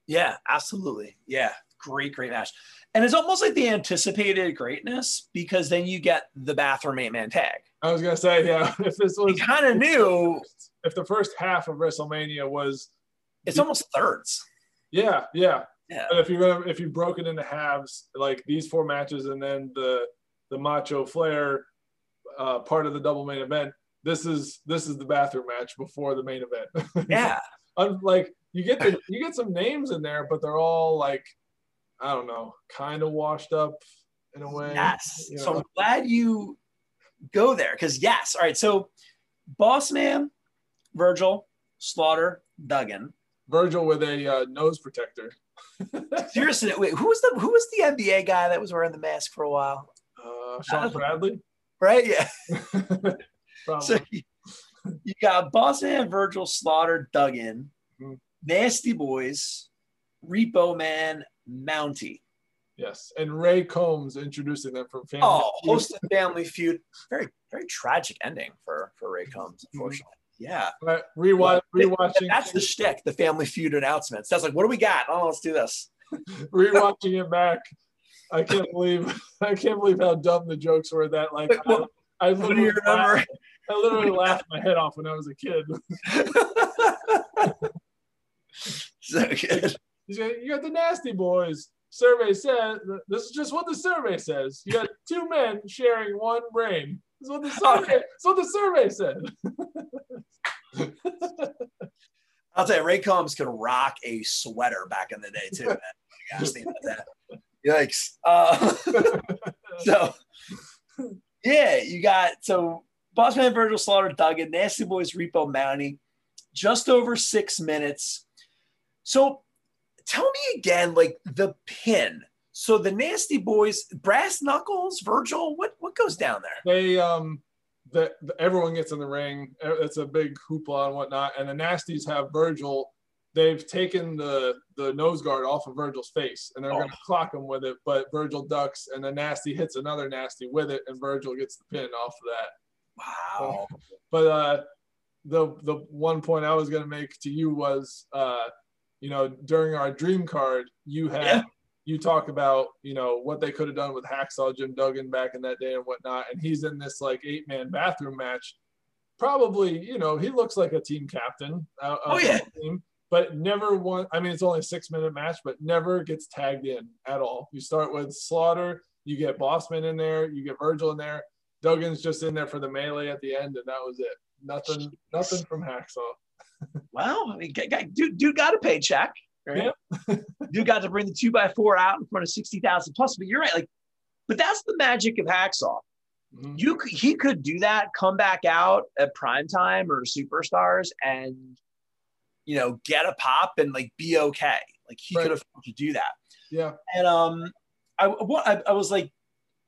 Yeah, absolutely. Yeah, great, great match. And it's almost like the anticipated greatness because then you get the bathroom eight man tag. I was gonna say, yeah, if this was kind of knew if the first half of WrestleMania was it's almost thirds. yeah, yeah. Yeah. But if you're gonna if you broke it into halves, like these four matches and then the the Macho Flair uh, part of the double main event, this is this is the bathroom match before the main event. Yeah. I'm like you get the you get some names in there, but they're all like I don't know, kind of washed up in a way. Yes. you So. I'm glad you go there because yes. All right. So Boss Man, Virgil, Slaughter, Duggan. Virgil with a uh, nose protector. Seriously, wait, who was the who was the NBA guy that was wearing the mask for a while? Uh, Shawn Bradley. Right? Yeah. So you, you got Boss Man, Virgil, Slaughter, Duggan, Mhm. Nasty Boys, Repo Man, Mountie. yes, and Ray Combs introducing them from Family. Oh, Feud. hosted Family Feud. Very, very tragic ending for for Ray Combs, unfortunately. Yeah, But rewatch, rewatching, that's the shtick. The Family Feud announcements. That's like, what do we got? Oh, let's do this. rewatching it back. I can't believe I can't believe how dumb the jokes were. That like what- I, I literally remember? laughed, I literally laughed my head off when I was a kid. so good. You got the nasty boys. Survey says this is just what the survey says. You got two men sharing one brain. This is what the survey. That's what the survey said. I'll tell you, Ray Combs could rock a sweater back in the day too. Man. Gosh, think about that. Yikes. Uh, so, yeah, you got so Bossman Virgil Slaughter, Duggan, Nasty Boys, Repo Mountie, just over six minutes. So, tell me again, like the pin. So the Nasty Boys, Brass Knuckles, Virgil, what what What goes down there? They um, the everyone gets in the ring. It's a big hoopla and whatnot. And the Nasties have Virgil. They've taken the the nose guard off of Virgil's face, and they're Oh. going to clock him with it. But Virgil ducks, and the Nasty hits another Nasty with it, and Virgil gets the pin off of that. Wow. But uh, the the one point I was going to make to you was, uh, you know, during our dream card, you had Yeah. You talk about you know what they could have done with Hacksaw Jim Duggan back in that day and whatnot, and he's in this like eight man bathroom match. Probably, you know, he looks like a team captain. Uh, Oh, yeah. Team, but never one. I mean, it's only a six minute match, but never gets tagged in at all. You start with Slaughter, you get Bossman in there, you get Virgil in there. Duggan's just in there for the melee at the end, and that was it. Nothing, nothing from Hacksaw. Well, I mean, dude, dude got a paycheck. Right? dude got to bring the two by four out in front of sixty thousand plus. But you're right, like, but that's the magic of Hacksaw. Mhm. You could, he could do that, come back out at prime time or superstars, and You know, get a pop and like be okay. Like he Right. could afford to do that. Yeah, And um, I, what, I, I was like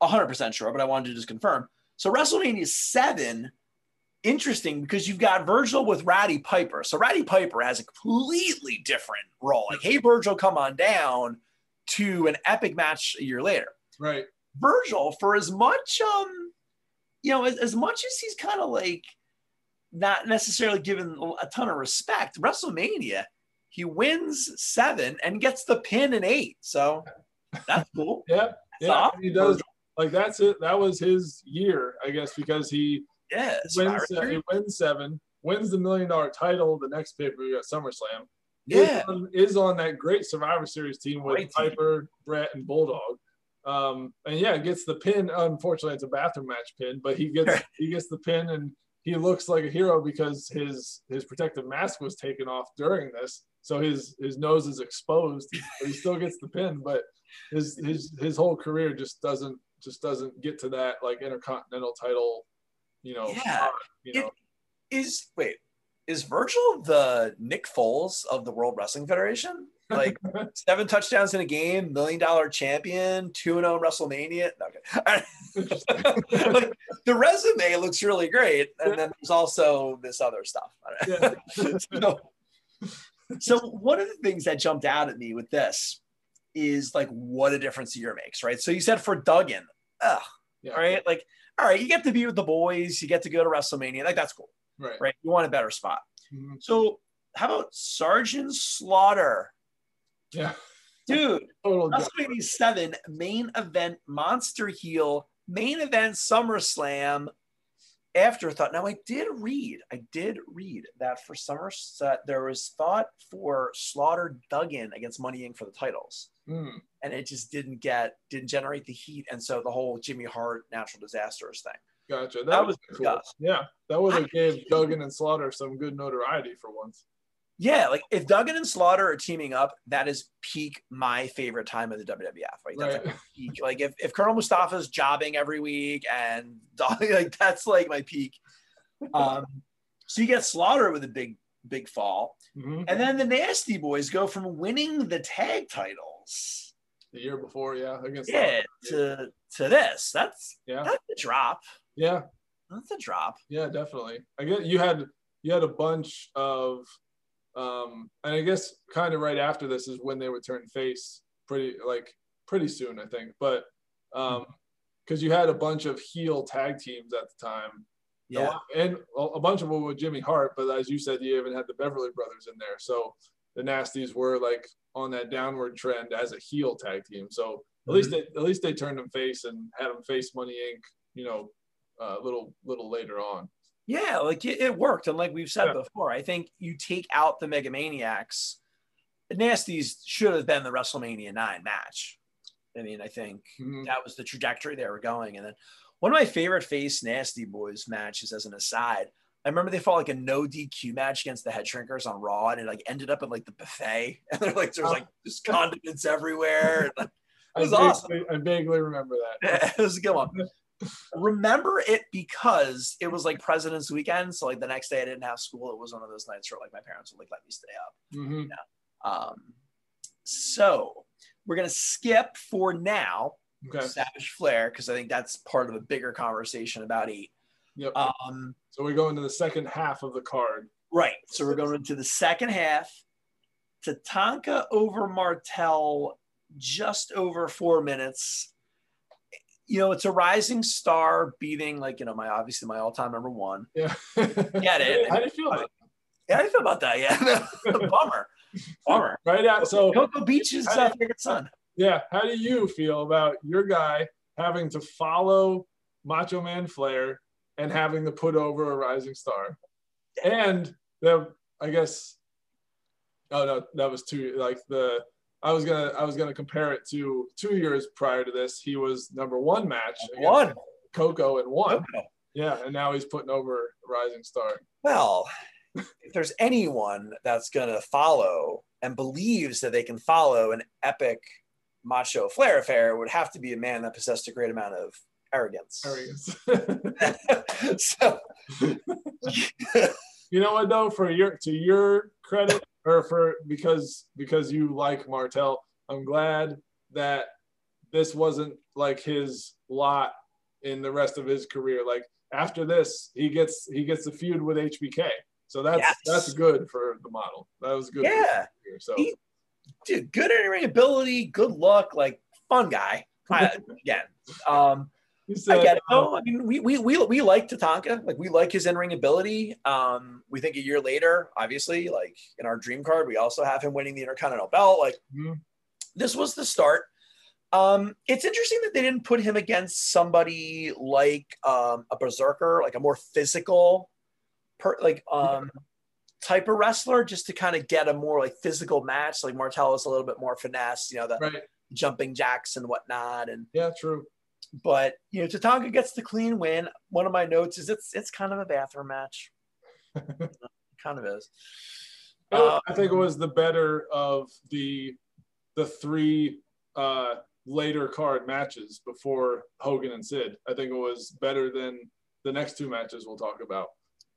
100% sure, but I wanted to just confirm. So WrestleMania 7, interesting because you've got Virgil with Rowdy Piper. So Rowdy Piper has a completely different role. Like, hey, Virgil, come on down to an epic match a year later. right. Virgil, for as much, um, you know, as, as much as he's kind of like not necessarily given a ton of respect, WrestleMania, he wins seven and gets the pin in eight. So that's cool. Yeah, yeah. awesome. He does like that's it. That was his year, I guess, because he Yeah. wins. Uh, he wins seven, wins the million dollar title. The next pay per view at SummerSlam. Yeah. is on, is on that great Survivor Series team with Great team. Piper, Bret, and Bulldog. Um, and yeah, gets the pin. Unfortunately, it's a bathroom match pin, but he gets he gets the pin, and he looks like a hero because his his protective mask was taken off during this, so his his nose is exposed. But he still gets the pin, but his his his whole career just doesn't just doesn't get to that like intercontinental title, you know. Yeah. you know. Is wait, is Virgil the Nick Foles of the World Wrestling Federation? Like seven touchdowns in a game, million dollar champion, two and oh zero WrestleMania. Okay. like the resume looks really great, and then there's also this other stuff. So, so one of the things that jumped out at me with this is like what a difference a year makes, right? So you said for Duggan, ugh, Yeah. right? Like, all right, you get to be with the boys, you get to go to WrestleMania, like that's cool, right. right? You want a better spot. Mhm. So how about Sergeant Slaughter, Yeah. dude? Total. WrestleMania seven main event monster heel main event SummerSlam afterthought. Now I did read, I did read that for SummerSlam there was thought for Slaughter Duggan against Money Inc. for the titles, Mm. and it just didn't get didn't generate the heat, and so the whole Jimmy Hart natural disasters thing. Gotcha. That, That was cool. Yeah, that would have gave Duggan and Slaughter some good notoriety for once. Yeah, like if Duggan and Slaughter are teaming up, that is peak my favorite time of the WWF. Right, that's Right. like peak. Like if, if Colonel Mustafa's jobbing every week and like that's like my peak. Um, so you get Slaughter with a big big fall, Mhm. and then the Nasty Boys go from winning the tag The year before, yeah, against yeah, to to this. That's yeah, that's a drop. yeah, That's a drop. yeah, definitely. I guess you had you had a bunch of, um, and I guess kind of right after this is when they would turn face, pretty like pretty soon, I think. But um, because you had a bunch of heel tag teams at the time, Yeah, and a a bunch of them with Jimmy Hart, but as you said, you even had the Beverly Brothers in there. So the Nasties were like on that downward trend as a heel tag team. So at least they, at least they turned them face and had them face Money Inc. You know, a little little later on. Yeah, like it, it worked. And like we've said Yeah. before, I think you take out the Mega Maniacs, the Nasties should have been the WrestleMania 9 match. I mean, I think Mhm. that was the trajectory they were going. And then one of my favorite face Nasty Boys matches, as an aside, I remember they fought like a no DQ match against the Head Shrinkers on Raw, and it like ended up in like the buffet, and they're like there's like just condiments everywhere. And, I It was vaguely, awesome. I vaguely remember that. it was a good one. Remember it because it was like President's Weekend. So like the next day I didn't have school. It was one of those nights where like my parents would like let me stay up. Mhm. Um, so we're gonna skip for now Okay. Savage Flair, because I think that's part of a bigger conversation about eight. Yep. Um, so we go into the second half of the card. right. So we're going into the second half. Tatanka over Martel, just over four minutes. You know, it's a rising star beating, like, you know, my obviously my all time number one. Yeah. Get it. How do you feel about Yeah, I feel about that. Yeah. Bummer. Bummer. Right out. So Cocoa Beach is uh, favorite son. yeah, how do you feel about your guy having to follow Macho Man Flair and having to put over a rising star? And the I guess oh no, that was two like the I was gonna I was gonna compare it to two years prior to this. He was number one match One. Koko and one. Koko. Yeah, and now he's putting over a rising star. Well, if there's anyone that's going to follow and believes that they can follow an epic macho flair affair, it would have to be a man that possessed a great amount of arrogance. Is. so, you know what though for your to your credit or for because because you like martel i'm glad that this wasn't like his lot in the rest of his career like after this he gets he gets the feud with hbk so that's Yes. that's good for the model that was good Yeah. career. so He- dude, good in-ring ability, good look, like fun guy. I, again, um, I get it. No, I mean, we, we, we, we like Tatanka. Like, we like his in ring ability. Um, we think a year later, obviously, like in our dream card, we also have him winning the Intercontinental belt. Like, Mhm. this was the start. Um, it's interesting that they didn't put him against somebody like um, a berserker, like a more physical, per, like um, type of wrestler, just to kind of get a more like physical match. Like Martel is a little bit more finesse, you know, the right jumping jacks and whatnot, and yeah true but you know, Tatanka gets the clean win. One of my notes is it's it's kind of a bathroom match. It kind of is. Uh, i think it was the better of the the three uh later card matches before hogan and sid i think it was better than the next two matches we'll talk about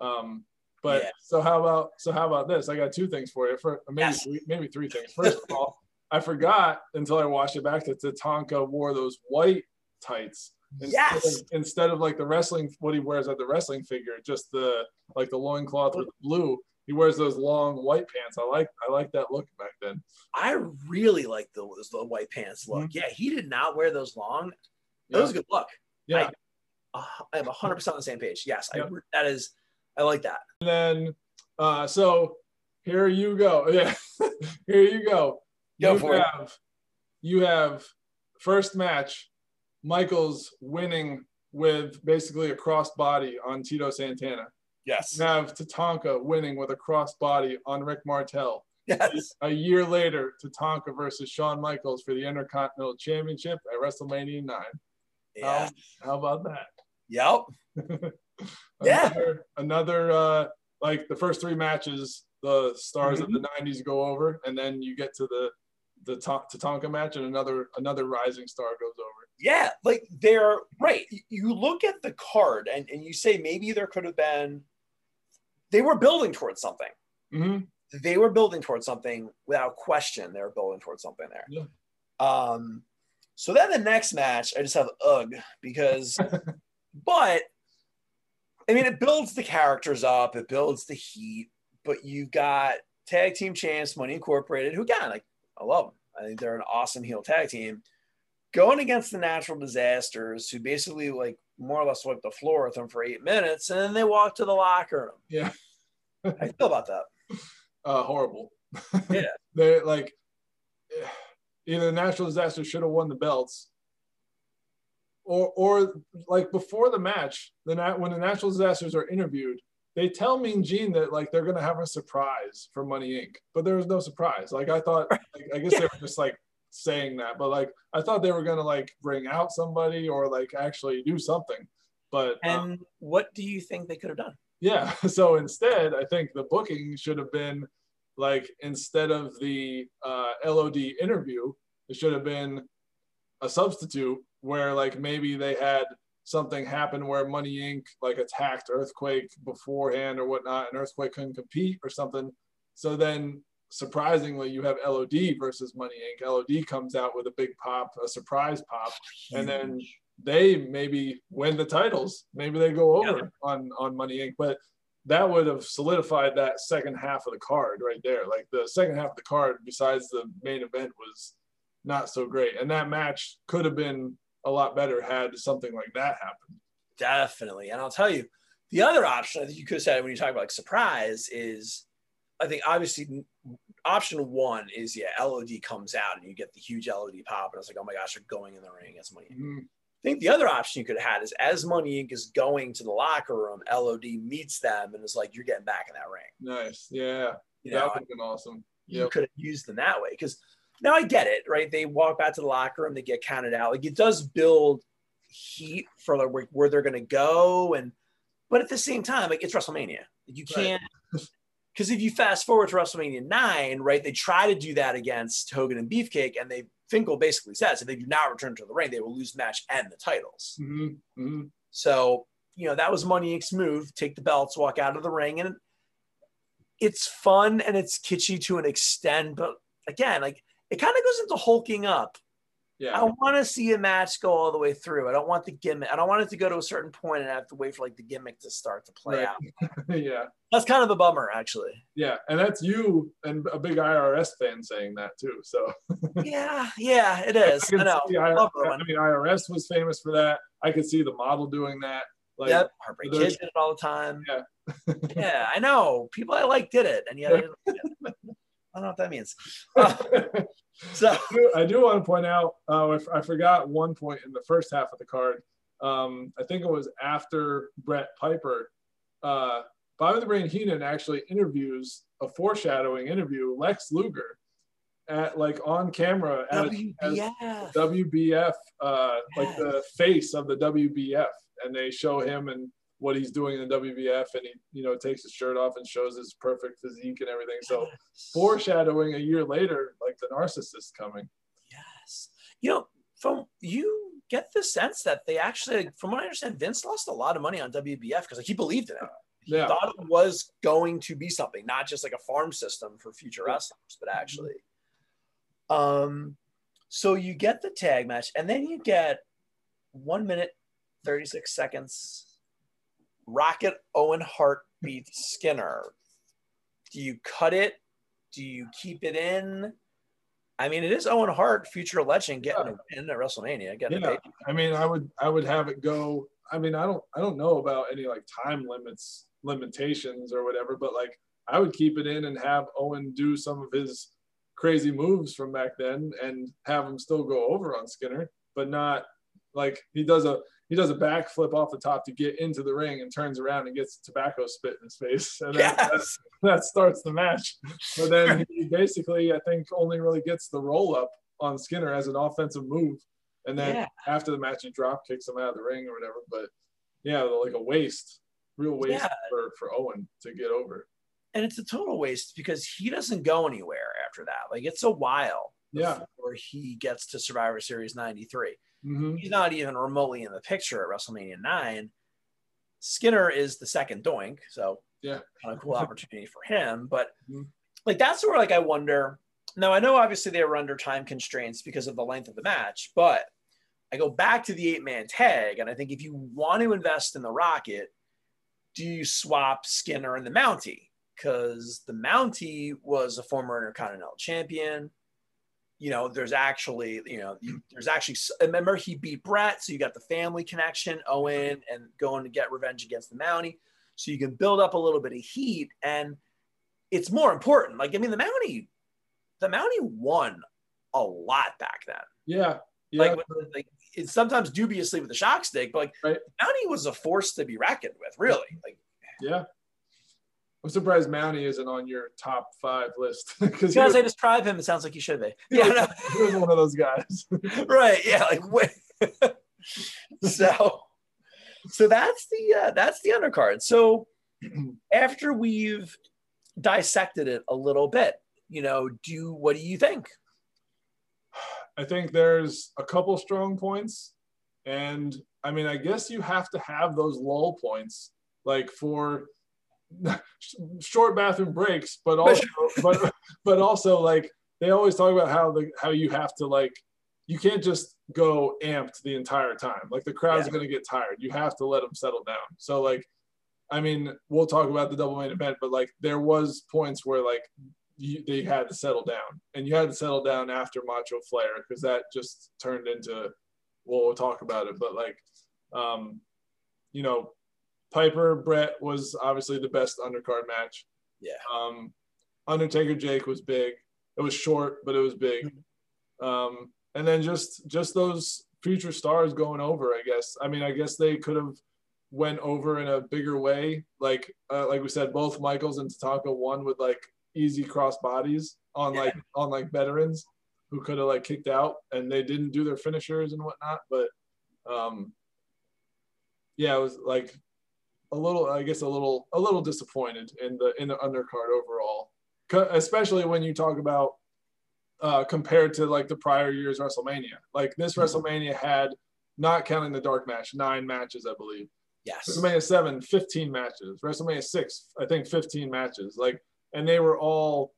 um but Yeah. so how about so how about this i got two things for you for maybe Yes. three, maybe three things first of all i forgot until i watched it back that tatanka wore those white tights instead Yes. of, instead of like the wrestling what he wears at the wrestling figure just the like the loincloth with blue he wears those long white pants i like i like that look back then I really like the the white pants look. Mm-hmm. Yeah, he did not wear those long. That was a good look. yeah Uh, I'm 100 percent on the same page. Yes, Yep. I that is. I like that. And then, uh, so here you go. Yeah, here you go. Go you for it. have, You have first match, Michaels winning with basically a cross body on Tito Santana. Yes. You have Tatanka winning with a cross body on Rick Martel. Yes. A year later, Tatanka versus Shawn Michaels for the Intercontinental Championship at WrestleMania 9. Yeah. How about that? Yep. Yeah. another, another uh like the first three matches the stars Mm-hmm. of the 90s go over and then you get to the the Ta- Tatanka match and another another rising star goes over Yeah, like they're right. You look at the card and, and you say maybe there could have been they were building towards something. mm-hmm. They were building towards something without question. They were building towards something there. Yeah. Um so then the next match, I just have ugh because but I mean it builds the characters up, it builds the heat, but you've got tag team champs, Money Incorporated, who again, like I love them. I think they're an awesome heel tag team. Going against the natural disasters, who basically like more or less wiped the floor with them for eight minutes, and then they walk to the locker room. yeah How you feel about that? uh horrible Yeah. they're like either natural disaster should have won the belts or or like before the match the nat- when the natural disasters are interviewed they tell Mean Gene that like they're gonna have a surprise for Money Inc. But there was no surprise. Like I thought, like, I guess they were just like saying that, but like I thought they were gonna like bring out somebody or like actually do something. But um, And what do you think they could have done? yeah, so instead, I think the booking should have been like instead of the uh, LOD interview, it should have been a substitute where like maybe they had something happen where Money Inc. like attacked Earthquake beforehand or whatnot, and Earthquake couldn't compete or something. So then surprisingly, you have LOD versus Money Inc. LOD comes out with a big pop, a surprise pop, and then they maybe win the titles. Maybe they go over yeah. on on Money Inc. But that would have solidified that second half of the card right there. Like the second half of the card, besides the main event, was not so great, and that match could have been a lot better had something like that happened. Definitely, and I'll tell you, the other option I think you could have said when you talk about like surprise is, I think obviously option one is yeah, LOD comes out and you get the huge LOD pop, and it's like oh my gosh, they're going in the ring as money. Mm-hmm. I think the other option you could have had is as Money Inc. is going to the locker room, LOD meets them and is like, "You're getting back in that ring." Nice, yeah, you that would have been awesome. You could have used them that way because now I get it, right? They walk back to the locker room, they get counted out. Like it does build heat for like where, where they're going to go, and but at the same time, like it's WrestleMania. You can't because if you fast forward to WrestleMania nine, right? They try to do that against Hogan and Beefcake, and they Finkel basically says if they do not return to the ring, they will lose the match and the titles. Mm-hmm. Mm-hmm. So, you know, that was Money Inc.'s move take the belts, walk out of the ring. And it's fun and it's kitschy to an extent. But again, like it kind of goes into hulking up yeah. I want to see a match go all the way through. I don't want the gimmick. I don't want it to go to a certain point and I have to wait for like the gimmick to start to play right. out. yeah. That's kind of a bummer, actually. Yeah. And that's you and a big IRS fan saying that too. So Yeah, yeah, it is. I, I know. I, I mean, IRS was famous for that. I could see the model doing that. Like, yep. Heartbreak Kid did it all the time. Yeah. yeah, I know. People I like did it, and yet I, I don't know what that means. Uh, so I do, want to point out, uh, I forgot one point in the first half of the card. Um, I think it was after Bret Piper. Uh, Bobby the Brain Heenan actually interviews a foreshadowing interview Lex Luger at like on camera as, WBF, WBF uh, yes. like the face of the WBF, and they show him and what he's doing in the WBF, and he you know takes his shirt off and shows his perfect physique and everything. So yes. foreshadowing a year later, like the narcissist coming. Yes, you know, from you get the sense that they actually, from what I understand, Vince lost a lot of money on WBF because like he believed in it. He yeah. thought it was going to be something, not just like a farm system for future wrestlers, but actually. Um, so you get the tag match, and then you get one minute, 36 seconds Rocket Owen Hart beats Skinner. Do you cut it? Do you keep it in? I mean, it is Owen Hart, future legend, getting yeah. a win at WrestleMania. Getting yeah, I mean, I would, I would have it go. I mean, I don't, I don't know about any like time limits, limitations or whatever, but like I would keep it in and have Owen do some of his crazy moves from back then and have him still go over on Skinner, but not like he does a he does a backflip off the top to get into the ring and turns around and gets tobacco spit in his face. And yes. that, that, starts the match. But then he basically, I think, only really gets the roll up on Skinner as an offensive move. And then yeah. after the match, he drop kicks him out of the ring or whatever. But yeah, like a waste, real waste yeah. for, for Owen to get over. And it's a total waste because he doesn't go anywhere after that. Like it's a while yeah. before he gets to Survivor Series 93. Mm-hmm. He's not even remotely in the picture at WrestleMania 9. Skinner is the second doink, so yeah, kind of cool opportunity for him. But mm-hmm. like that's where like I wonder. Now I know obviously they were under time constraints because of the length of the match, but I go back to the eight man tag, and I think if you want to invest in the Rocket, do you swap Skinner and the Mountie? Because the Mountie was a former Intercontinental Champion you know, there's actually, you know, there's actually, remember he beat Bret. So you got the family connection, Owen, and going to get revenge against the Mountie. So you can build up a little bit of heat. And it's more important. Like, I mean, the Mountie, the Mountie won a lot back then. Yeah. yeah. Like, like it's sometimes dubiously with the shock stick, but like right. Mountie was a force to be reckoned with, really. Like, yeah. I'm surprised Mountie isn't on your top five list because was, I describe him. It sounds like you should be. Yeah, no. he was one of those guys. right? Yeah. Like wait. so, so that's the uh, that's the undercard. So after we've dissected it a little bit, you know, do what do you think? I think there's a couple strong points, and I mean, I guess you have to have those lull points, like for short bathroom breaks, but also but but also like they always talk about how the how you have to like you can't just go amped the entire time. Like the crowd's yeah. going to get tired. You have to let them settle down. So like, I mean, we'll talk about the double main event, but like there was points where like you, they had to settle down, and you had to settle down after Macho Flair because that just turned into. Well, we'll talk about it, but like, um, you know, Piper Brett was obviously the best undercard match. Yeah. Um, Undertaker Jake was big. It was short, but it was big. Mm-hmm. Um, and then just just those future stars going over. I guess. I mean, I guess they could have went over in a bigger way. Like uh, like we said, both Michaels and Tatanka won with like easy cross bodies on yeah. like on like veterans who could have like kicked out, and they didn't do their finishers and whatnot. But um, yeah, it was like a little, I guess, a little a little disappointed in the in the undercard overall, especially when you talk about uh, compared to like the prior year's WrestleMania. Like this mm-hmm. WrestleMania had, not counting the dark match, nine matches, I believe. Yes. WrestleMania 7, 15 matches. WrestleMania 6, I think 15 matches. Like, and they were all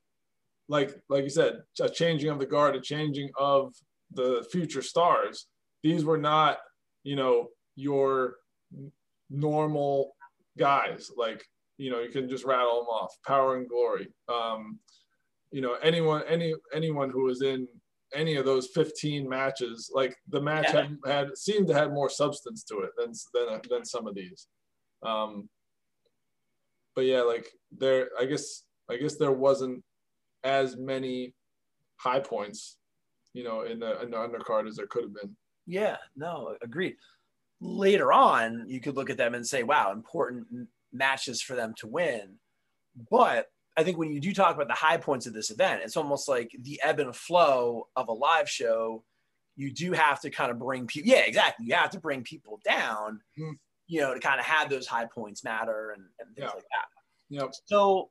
like, like you said, a changing of the guard, a changing of the future stars. These were not, you know, your normal guys. Like, you know, you can just rattle them off. Power and glory. Um, you know anyone any anyone who was in any of those 15 matches like the match yeah. had, had seemed to have more substance to it than than, than some of these um but yeah like there i guess i guess there wasn't as many high points you know in the, in the undercard as there could have been yeah no agreed later on you could look at them and say wow important matches for them to win but I think when you do talk about the high points of this event, it's almost like the ebb and flow of a live show. You do have to kind of bring people. Yeah, exactly. You have to bring people down, mm. you know, to kind of have those high points matter and, and things yeah. like that. Yep. So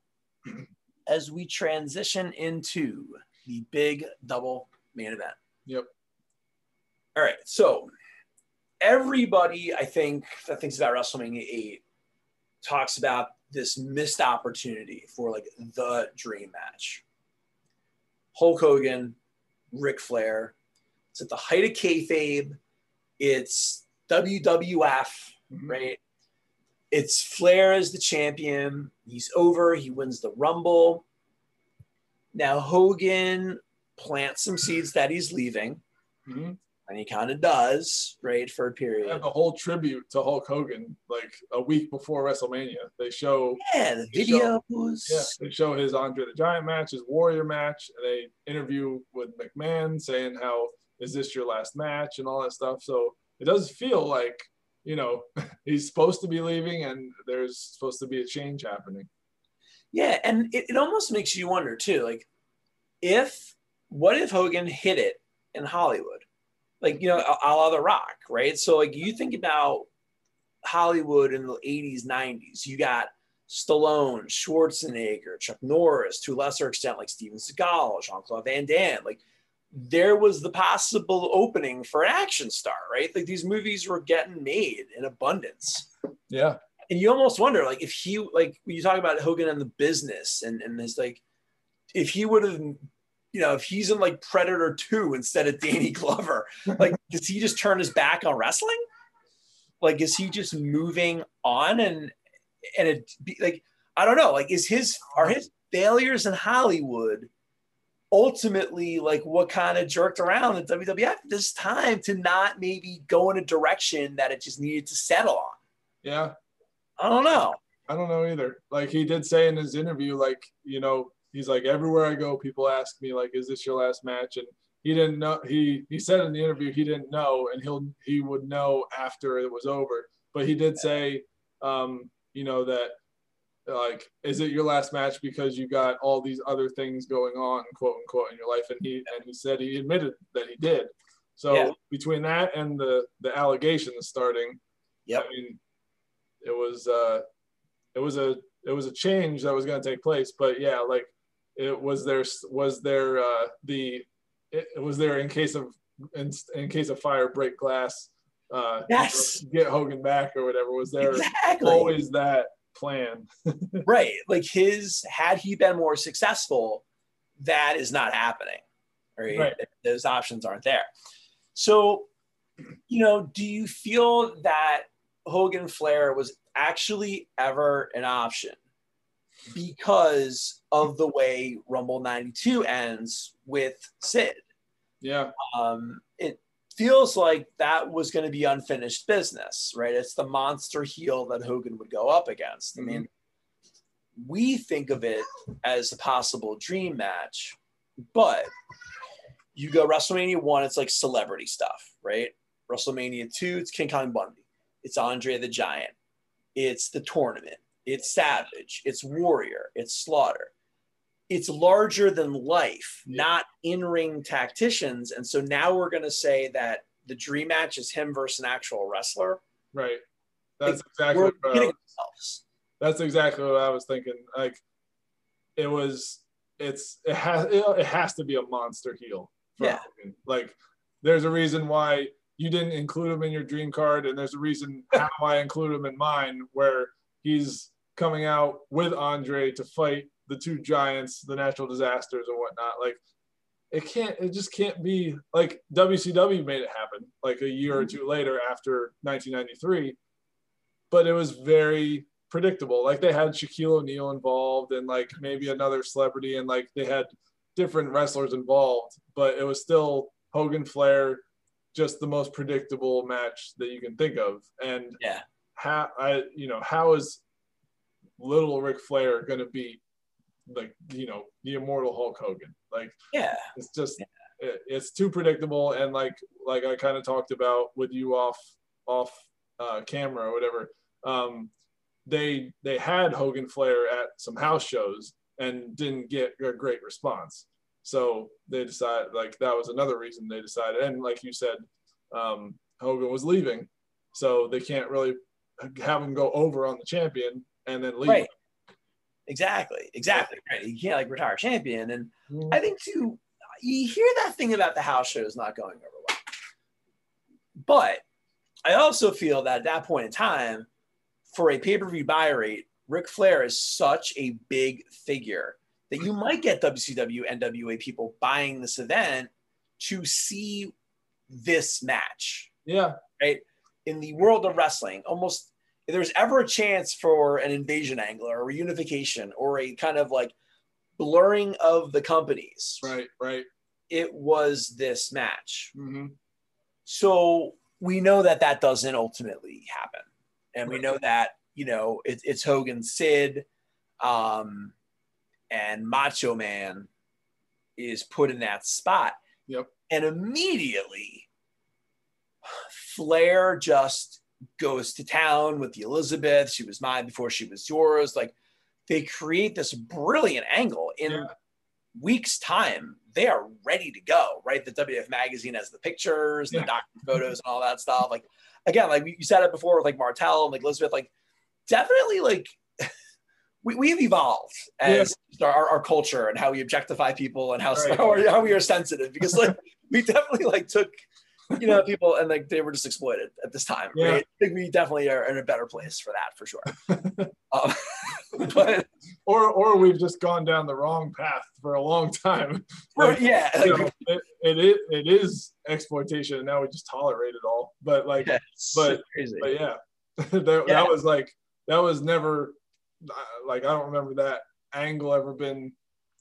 as we transition into the big double main event. Yep. All right. So everybody, I think, that thinks about WrestleMania 8 talks about this missed opportunity for like the dream match. Hulk Hogan, Ric Flair. It's at the height of kayfabe. It's WWF, mm-hmm. right? It's Flair as the champion. He's over. He wins the Rumble. Now Hogan plants some seeds that he's leaving. Mm-hmm and he kind of does, right, for a period. They have a whole tribute to Hulk Hogan, like a week before WrestleMania. They show yeah the videos. Show, yeah, they show his Andre the Giant match, his Warrior match. And they interview with McMahon saying how is this your last match and all that stuff. So it does feel like you know he's supposed to be leaving, and there's supposed to be a change happening. Yeah, and it, it almost makes you wonder too, like if what if Hogan hit it in Hollywood? Like you know a la the rock right? So like you think about hollywood in the 80s 90s you got stallone schwarzenegger chuck norris to a lesser extent like steven seagal jean-claude van damme. Like there was the possible opening for an action star right? Like these movies were getting made in abundance. Yeah. And you almost wonder like if he like when you talk about hogan and the business and and his like if he would have you know, if he's in like Predator 2 instead of Danny Glover, like, does he just turn his back on wrestling? Like, is he just moving on and, and it be like, I don't know, like, is his, are his failures in Hollywood ultimately like what kind of jerked around the WWF this time to not maybe go in a direction that it just needed to settle on? Yeah. I don't know. I don't know either. Like he did say in his interview, like, you know, he's like everywhere I go, people ask me like, "Is this your last match?" And he didn't know. He he said in the interview he didn't know, and he'll he would know after it was over. But he did say, um, you know, that like, is it your last match because you got all these other things going on, quote unquote, in your life? And he and he said he admitted that he did. So yeah. between that and the the allegations starting, yeah, I mean, it was uh, it was a it was a change that was going to take place. But yeah, like it was there was there uh, the it, was there in case of in, in case of fire break glass uh, yes get Hogan back or whatever was there exactly. always that plan. right. Like his, had he been more successful, that is not happening. Right? right. Those options aren't there. So, you know, do you feel that Hogan Flair was actually ever an option because of the way Rumble 92 ends with Sid? Yeah. Um, it feels like that was going to be unfinished business, right? It's the monster heel that Hogan would go up against. Mm-hmm. I mean, we think of it as a possible dream match, but you go WrestleMania one, it's like celebrity stuff, right? WrestleMania two, it's King Kong Bundy, it's Andre the Giant, it's the tournament, it's Savage, it's Warrior, it's Slaughter it's larger than life, not in ring tacticians. And so now we're going to say that the dream match is him versus an actual wrestler. Right. That's like, exactly what, uh, ourselves. That's exactly what I was thinking. Like it was, it's, it has, it, has to be a monster heel. Yeah. Like there's a reason why you didn't include him in your dream card. And there's a reason how I include him in mine where he's coming out with Andre to fight the two giants, the natural disasters and whatnot. Like it can't, it just can't be like WCW made it happen like a year or mm-hmm. two later after 1993, but it was very predictable. Like they had Shaquille O'Neal involved and like maybe another celebrity and like they had different wrestlers involved, but it was still Hogan Flair, just the most predictable match that you can think of. And yeah, how I, you know, how is little Ric Flair going to be like you know the immortal Hulk Hogan. Like yeah, it's just yeah. it, it's too predictable and like like I kind of talked about with you off off uh, camera or whatever. Um, they they had Hogan Flair at some house shows and didn't get a great response. So they decided like that was another reason they decided. And like you said, um, Hogan was leaving, so they can't really have him go over on the champion and then leave. Right. Exactly. Exactly. Right. You can't like retire champion. And mm. I think too, you hear that thing about the house shows not going over well. But I also feel that at that point in time, for a pay-per-view buy rate, Ric Flair is such a big figure that you might get WCW NWA people buying this event to see this match. Yeah. Right. In the world of wrestling, almost if there's ever a chance for an invasion angle or a reunification or a kind of like blurring of the companies, right, right, it was this match. Mm-hmm. So we know that that doesn't ultimately happen, and we know that you know it, it's Hogan, Sid, um, and Macho Man is put in that spot. Yep. And immediately, Flair just goes to town with the Elizabeth. She was mine before she was yours. Like they create this brilliant angle in yeah. weeks' time. They are ready to go, right? The WF magazine has the pictures, yeah. the doctor photos, and all that stuff. Like again, like you said it before with like Martel and like Elizabeth, like definitely like we, we've evolved as yeah. our, our culture and how we objectify people and how, right. how, how we are sensitive because like we definitely like took you know, people and like they were just exploited at this time. Yeah. Right? I think we definitely are in a better place for that for sure. um, but or or we've just gone down the wrong path for a long time. Like, yeah, like, know, it, it is it is exploitation, and now we just tolerate it all. But like, yeah, but so but yeah, that, yeah. that was like that was never like I don't remember that angle ever been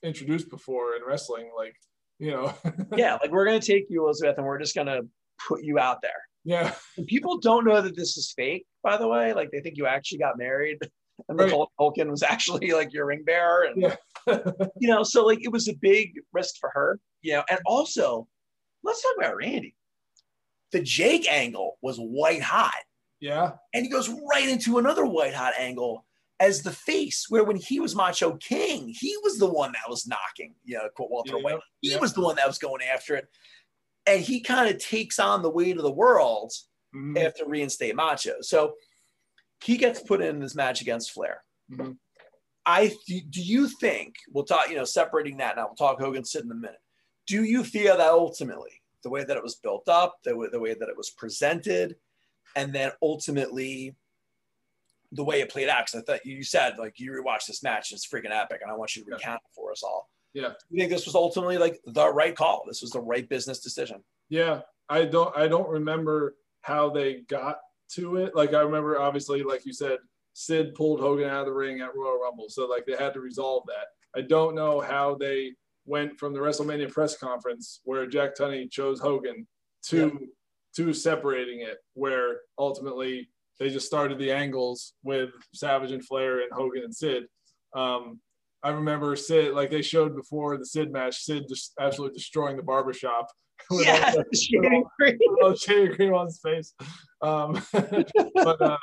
introduced before in wrestling. Like you know. yeah, like we're gonna take you, Elizabeth, and we're just gonna put you out there. Yeah. And people don't know that this is fake, by the way. Like they think you actually got married and right. Tolkien was actually like your ring bearer. And yeah. you know, so like it was a big risk for her, you know, and also let's talk about Randy. The Jake angle was white hot. Yeah. And he goes right into another white hot angle as the face, where when he was Macho King, he was the one that was knocking, you know, quote Walter yeah, White. He yeah. was the one that was going after it and he kind of takes on the weight of the world mm-hmm. after reinstate Macho. So he gets put in this match against Flair. Mm-hmm. I do you think we'll talk, you know, separating that now. We'll talk Hogan Sid in a minute. Do you feel that ultimately the way that it was built up, the way, the way that it was presented, and then ultimately the way it played out because I thought you said like you rewatched this match, it's freaking epic, and I want you to recount it for us all. Yeah. You think this was ultimately like the right call? This was the right business decision. Yeah, I don't I don't remember how they got to it. Like I remember obviously, like you said, Sid pulled Hogan out of the ring at Royal Rumble, so like they had to resolve that. I don't know how they went from the WrestleMania press conference where Jack Tunney chose Hogan to yeah. to separating it, where ultimately they just started the angles with Savage and Flair and Hogan and Sid. Um, I remember Sid, like they showed before the Sid match, Sid just absolutely destroying the barbershop. Yeah, shaving cream. shaving cream on his face. Um, but uh,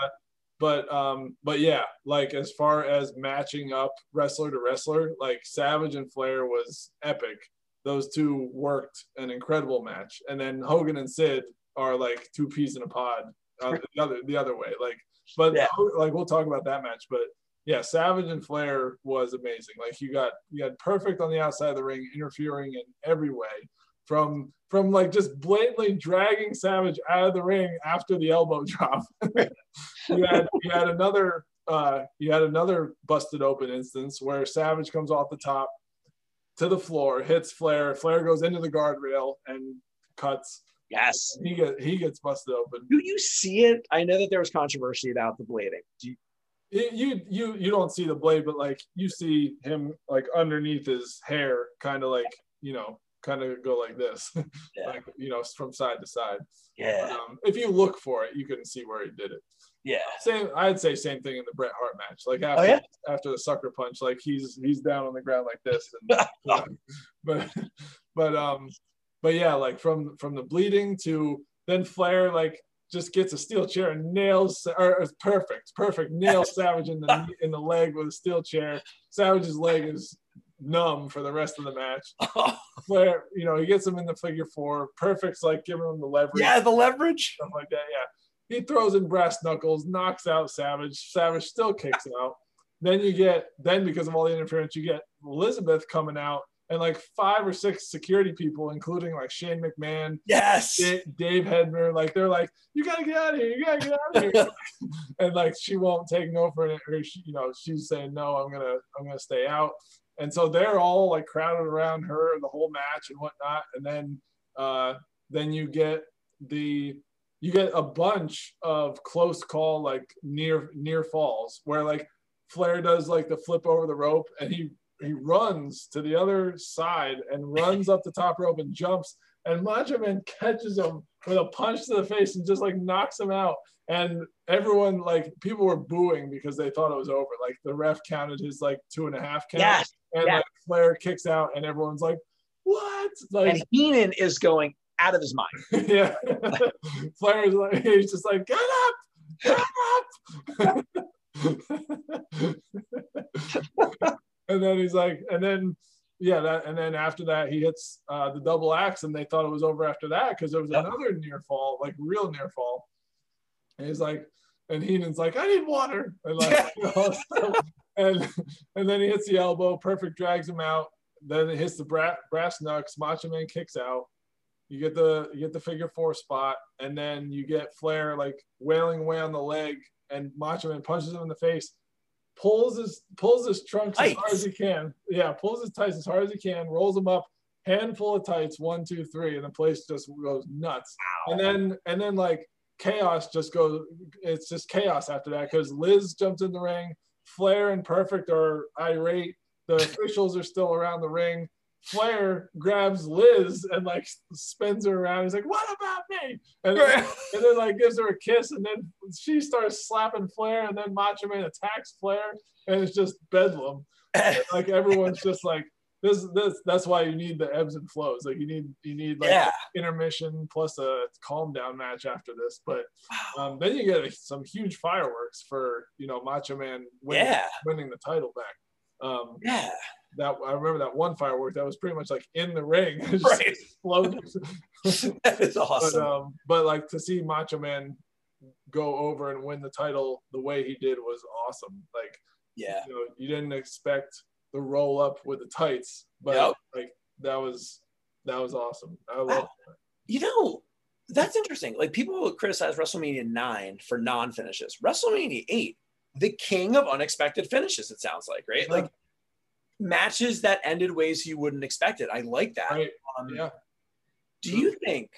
but um, but yeah, like as far as matching up wrestler to wrestler, like Savage and Flair was epic. Those two worked an incredible match, and then Hogan and Sid are like two peas in a pod. Uh, the other the other way, like, but yeah. like we'll talk about that match, but yeah, Savage and Flair was amazing. Like you got you got perfect on the outside of the ring, interfering in every way. From from like just blatantly dragging Savage out of the ring after the elbow drop. you had you had another uh, you had another busted open instance where Savage comes off the top to the floor, hits Flair. Flair goes into the guardrail and cuts. Yes, he gets he gets busted open. Do you see it? I know that there was controversy about the blading. Do you, you you you don't see the blade, but like you see him like underneath his hair, kind of like you know, kind of go like this, yeah. like you know, from side to side. Yeah. Um, if you look for it, you can see where he did it. Yeah. Same. I'd say same thing in the Bret Hart match. Like after oh, yeah? after the sucker punch, like he's he's down on the ground like this. And, but but um but yeah, like from from the bleeding to then Flair like just gets a steel chair and nails or it's perfect, perfect. Nails Savage in the in the leg with a steel chair. Savage's leg is numb for the rest of the match. Flair, you know, he gets him in the figure four. Perfect's like giving him the leverage. Yeah, the leverage. Stuff like that. Yeah. He throws in brass knuckles, knocks out Savage. Savage still kicks out. Then you get, then because of all the interference, you get Elizabeth coming out and like five or six security people, including like Shane McMahon, yes, Dave, Dave Hebner, like they're like, you gotta get out of here, you gotta get out of here, and like she won't take no for it, or she, you know, she's saying no, I'm gonna, I'm gonna stay out, and so they're all like crowded around her the whole match and whatnot, and then, uh, then you get the, you get a bunch of close call like near near falls where like Flair does like the flip over the rope and he he runs to the other side and runs up the top rope and jumps and Macho Man catches him with a punch to the face and just like knocks him out. And everyone, like, people were booing because they thought it was over. Like, the ref counted his like two and a half count. Yes. And yes. like Flair kicks out, and everyone's like, what? Like, and Heenan is going out of his mind. yeah. Flair is like, he's just like, get up, get up and then he's like, and then yeah, that and then after that he hits uh, the double axe, and they thought it was over after that because there was yep. another near fall, like real near fall. And he's like, and Heenan's like, I need water, and like, you know, and and then he hits the elbow, perfect drags him out. Then it hits the brass, brass knucks. Macho Man kicks out. You get the you get the figure four spot, and then you get Flair like wailing away on the leg, and Macho Man punches him in the face pulls his pulls his trunks tights. as hard as he can. Yeah, pulls his tights as hard as he can, rolls them up, handful of tights, one, two, three, and the place just goes nuts. Wow. And then and then like chaos just goes. It's just chaos after that because Liz jumps in the ring. Flair and Perfect are irate. The officials are still around the ring. Flair grabs Liz and like spins her around. He's like, "What about me?" And then, and then like gives her a kiss, and then she starts slapping Flair, and then Macho Man attacks Flair, and it's just bedlam. And, like everyone's just like, "This, this." That's why you need the ebbs and flows. Like you need, you need like yeah. intermission plus a calm down match after this. But um, then you get some huge fireworks for you know Macho Man winning, yeah. winning the title back. Um, yeah that I remember that one firework that was pretty much like in the ring, right? that is awesome. But, um, but like to see Macho Man go over and win the title the way he did was awesome. Like, yeah, you, know, you didn't expect the roll up with the tights, but yep. like that was that was awesome. I love wow. You know, that's interesting. Like people criticize WrestleMania nine for non finishes. WrestleMania eight the king of unexpected finishes. It sounds like right, like matches that ended ways you wouldn't expect it. I like that. Right. Um, Yeah. Do you think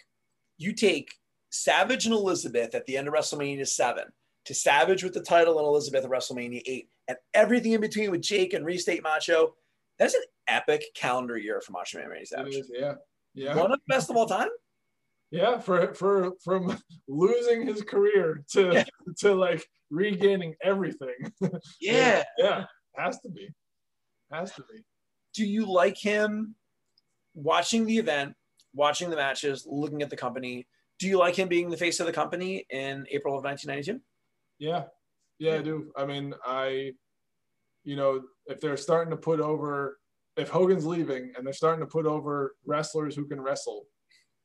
you take Savage and Elizabeth at the end of WrestleMania 7 to Savage with the title and Elizabeth at WrestleMania 8 and everything in between with Jake and Restate Macho? That's an epic calendar year for Macho Man Randy Savage. is, yeah. Yeah. One of the best of all time? Yeah, for for from losing his career to Yeah. to like regaining everything. Yeah. yeah, has to be, has to be. Do you like him watching the event, watching the matches, looking at the company? Do you like him being the face of the company in April of 1992? Yeah, yeah, I do. I mean, I, you know, if they're starting to put over, if Hogan's leaving and they're starting to put over wrestlers who can wrestle,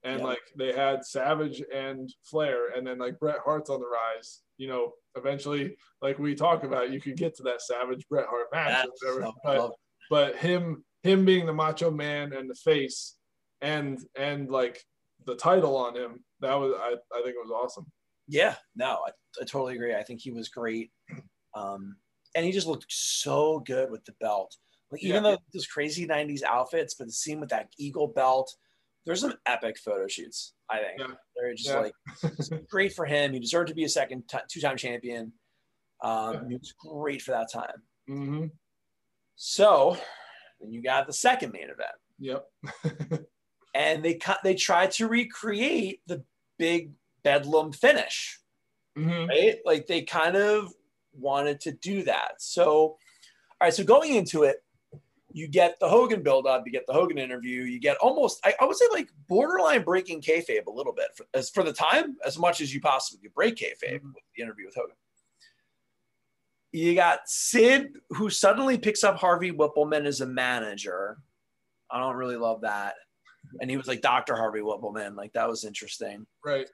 and Yeah. like they had Savage and Flair, and then like Bret Hart's on the rise. You know, eventually, like we talk about, you could get to that Savage Bret Hart match, or whatever. but but him him being the macho man and the face and and like the title on him that was i, I think it was awesome Yeah, no, I, I totally agree. I think he was great. Um, and he just looked so good with the belt. Like even Yeah. though those crazy 90s outfits, but the scene with that eagle belt, there's some epic photo shoots, I think. Yeah. They're just Yeah. like great for him. He deserved to be a second t- two-time champion. Um, Yeah. He was great for that time. hmm So then you got the second main event. yep And they cut they tried to recreate the big bedlam finish. hmm right? Like they kind of wanted to do that. So, all right. So going into it, you get the Hogan build up, you get the Hogan interview, you get almost, I, I would say, like borderline breaking kayfabe a little bit for, as for the time, as much as you possibly could break kayfabe Mhm. with the interview with Hogan. You got Sid, who suddenly picks up Harvey Wippleman as a manager. I don't really love that. And he was like Dr. Harvey Wippleman. Like that was interesting right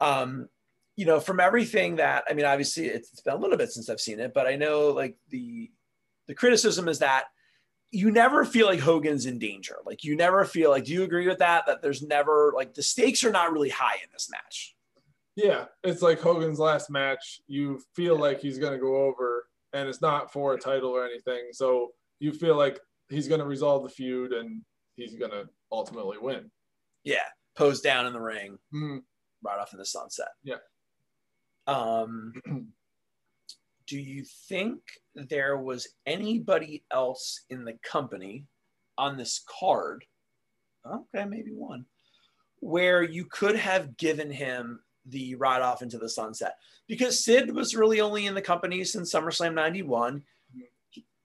um you know from everything that i mean obviously it's been a little bit since i've seen it but i know like the the criticism is that you never feel like hogan's in danger. Like you never feel like do you agree with that? That there's never like the stakes are not really high in this match. Yeah it's like hogan's last match you feel like he's going to go over and it's not for a title or anything. So you feel like he's going to resolve the feud and he's going to ultimately win. Yeah pose down in the ring Mhm. right off in the sunset. Yeah. um do you think there was anybody else in the company on this card okay maybe one where you could have given him the ride off into the sunset? Because sid was really only in the company since summerslam 91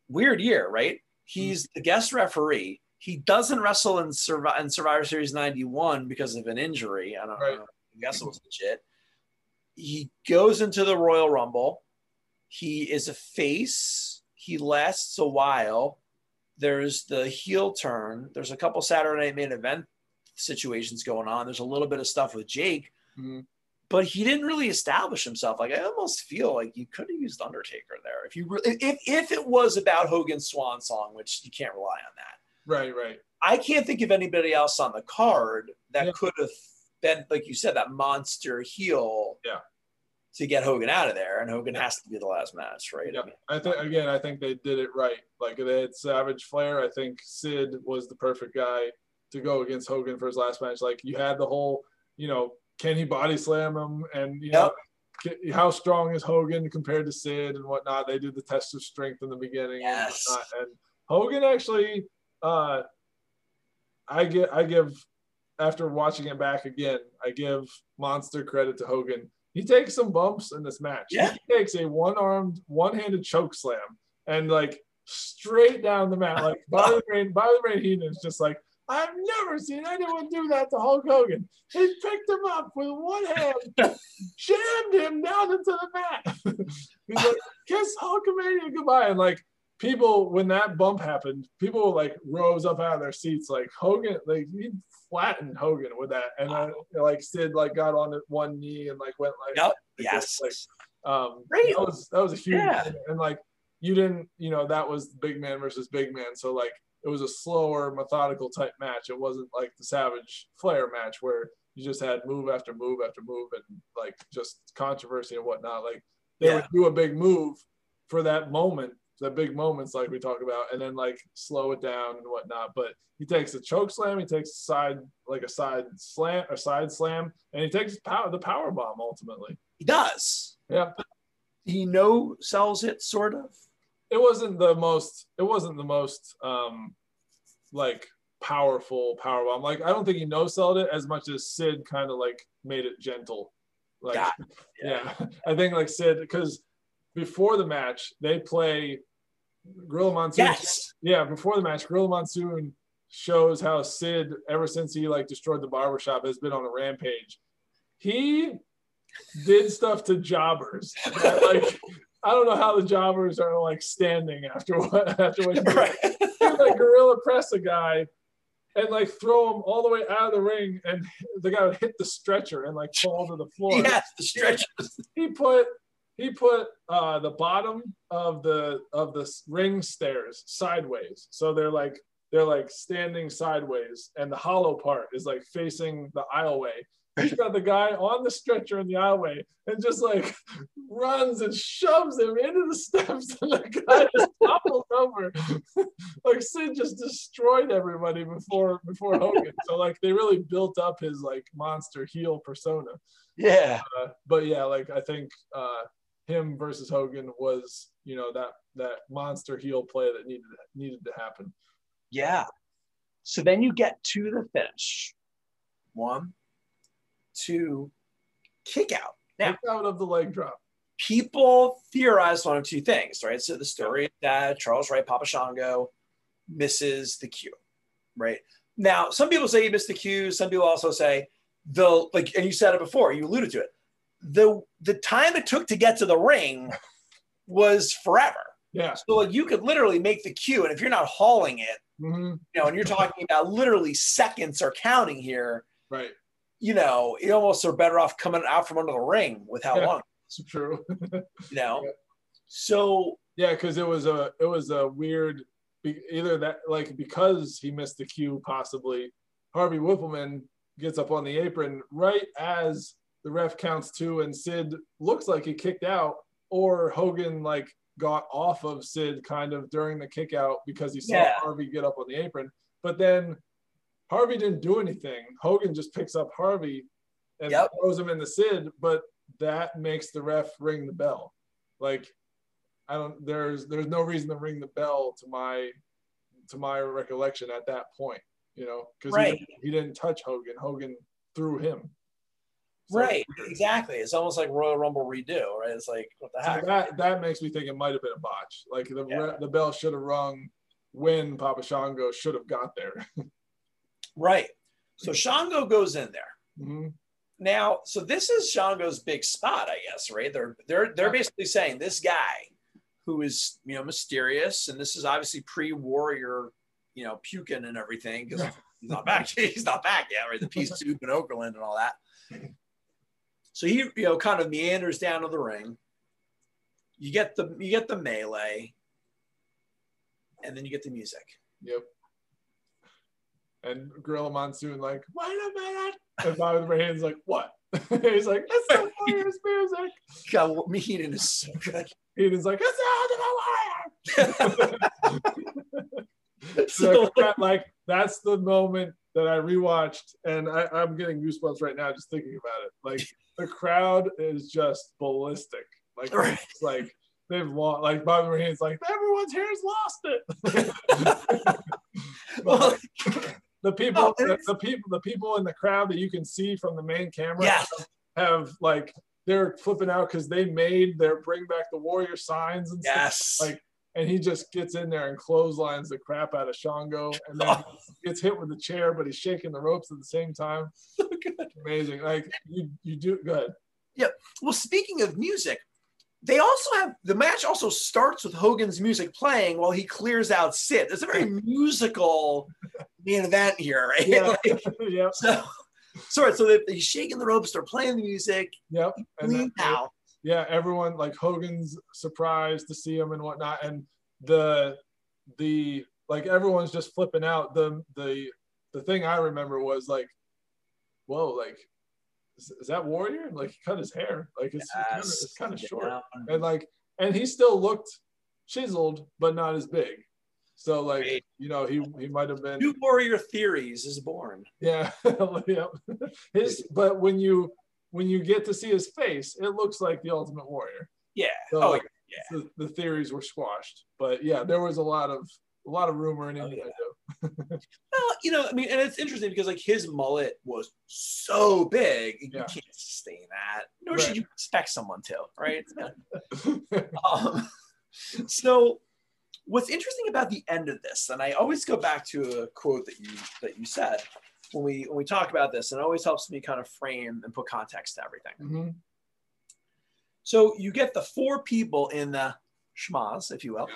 weird year right? He's the guest referee. He doesn't wrestle in, Survi- in survivor series 91 because of an injury. I don't Right. know i guess it was legit. He goes into the royal rumble he is a face. He lasts a while. There's the heel turn. There's a couple Saturday night main event situations going on. There's a little bit of stuff with Jake, Mhm. but he didn't really establish himself. Like I almost feel like you could have used Undertaker there if you re- if if it was about Hogan's Swan Song, which you can't rely on that. right right I can't think of anybody else on the card that Yeah. could have been, like you said, that monster heel. Yeah. To get Hogan out of there, and Hogan has to be the last match, right? Yeah. I think again, I think they did it right. Like they had Savage Flair. I think Sid was the perfect guy to go against Hogan for his last match. Like you had the whole, you know, can he body slam him, and you know, how strong is Hogan compared to Sid and whatnot. They did the test of strength in the beginning Yes. and. And Hogan actually, uh, I get, I give after watching it back again, I give Monster credit to Hogan. He takes some bumps in this match. Yeah. He takes a one-armed, one-handed choke slam and like straight down the mat. Like Bobby Brain, Bobby Brain Heenan is just like, I've never seen anyone do that to Hulk Hogan. He picked him up with one hand, jammed him down into the mat. He's like, kiss Hulkamania goodbye. And like people, when that bump happened, people like rose up out of their seats. Like Hogan, like he flattened Hogan with that. And then like Sid like got on one knee and like went like Yep. like, Yes. like um Great. that was that was a huge Yeah. thing. and like you didn't you know that was big man versus big man so like it was a slower methodical type match it wasn't like the savage flair match where you just had move after move after move and like just controversy and whatnot like they Yeah. would do a big move for that moment, the big moments like we talk about, and then like slow it down and whatnot. But he takes a choke slam, he takes a side like a side slam, a side slam, and he takes power the power bomb ultimately. He does. Yeah. He no sells it sort of. It wasn't the most. It wasn't the most um like powerful power bomb. Like I don't think he no sold it as much as Sid kind of like made it gentle. Like Got yeah. I think like Sid because before the match they play Gorilla Monsoon. Yes. Yeah, before the match, Gorilla Monsoon shows how Sid, ever since he like destroyed the barbershop, has been on a rampage. He did stuff to jobbers. that, like I don't know how the jobbers are like standing after what after what he did. Right. He like gorilla press a guy and like throw him all the way out of the ring and the guy would hit the stretcher and like fall to the floor yes, the stretch. he put he put uh, the bottom of the of the ring stairs sideways. So they're like they're like standing sideways and the hollow part is like facing the aisleway. He's got the guy on the stretcher in the aisleway and just like runs and shoves him into the steps and the guy just topples over. Like sid just destroyed everybody before before hogan. So like they really built up his like monster heel persona. Yeah. uh, but yeah, like I think uh, him versus Hogan was, you know, that that monster heel play that needed needed to happen. Yeah. So then you get to the finish. One, two, kick out. Now, Kick out of the leg drop. people theorize one of two things, right? So the story that Charles Wright Papa Shango misses the cue, right? Now, some people say he missed the cue. Some people also say the like, and you said it before. You alluded to it. The the time it took to get to the ring was forever. Yeah. So like you could literally make the cue, and if you're not hauling it, hmm you know, and you're talking about literally seconds are counting here, Right. you know, you almost are better off coming out from under the ring with how Yeah. long, It's true. you know. Yeah. So yeah, because it was a it was a weird either that like because he missed the cue possibly Harvey Wippleman gets up on the apron right as the ref counts two and Sid looks like he kicked out or Hogan like got off of Sid kind of during the kick out because he saw Yeah. Harvey get up on the apron but then Harvey didn't do anything Hogan just picks up Harvey and Yep. throws him in the Sid but that makes the ref ring the bell like I don't there's there's no reason to ring the bell to my to my recollection at that point, you know, because Right. he, he didn't touch Hogan. Hogan threw him. So- right, exactly. It's almost like Royal Rumble redo, right? It's like what the So heck? that that makes me think it might have been a botch. Like the Yeah. the bell should have rung when Papa Shango should have got there. Right. So Shango goes in there. Mhm. Now, so this is Shango's big spot, I guess, right? They're they're they're basically saying this guy who is you know mysterious, and this is obviously pre-warrior, you know, puking and everything because he's not back. He's not back yet, right? The peace soup and Okerlund and all that. So he you know kind of meanders down to the ring. You get the you get the melee, and then you get the music. Yep. And Gorilla Monsoon like, wait a minute. And Bobby the Brain's like, what? He's like, it's the Warriors music. God, Heenan is so good. He's like, it's the Warrior. So, So like that's the moment that I rewatched, and I, I'm getting goosebumps right now just thinking about it. Like the crowd is just ballistic. Like Right. it's like they've lost. Like Bobby Reen's like everyone's hair's lost it. well, the people, No, the, the people, the people in the crowd that you can see from the main camera have like they're flipping out because they made their bring back the warrior signs and stuff yes. like and he just gets in there and clotheslines the crap out of Shango and then oh. gets hit with the chair, but he's shaking the ropes at the same time. so oh, good. Amazing. Like you you do good. Yeah. Well, speaking of music, they also have the match also starts with Hogan's music playing while he clears out Sid. It's a very musical main event here, right? Yeah. Like, yep. so, sorry, so they, he's shaking the ropes, they're playing the music, Yep. And then- out. Yeah, everyone like Hogan's surprised to see him and whatnot. And the the like everyone's just flipping out. The the the thing I remember was like, whoa, like is, is that Warrior? Like he cut his hair. Like it's kind of it's kind of short. and like and he still looked chiseled, but not as big. So like you know he he might have been New Warrior Theories is born. yeah yeah his but when you when you get to see his face, it looks like the Ultimate Warrior. Yeah. So oh, like, the, the theories were squashed, but yeah, there was a lot of a lot of rumor and Oh, innuendo. well, you know, I mean, and it's interesting because like his mullet was so big, you Yeah. can't sustain that. Nor Right. should you expect someone to, right? um, so, what's interesting about the end of this, and I always go back to a quote that you that you said when we when we talk about this, and it always helps me kind of frame and put context to everything. Mhm. So you get the four people in the schmozz, if you will.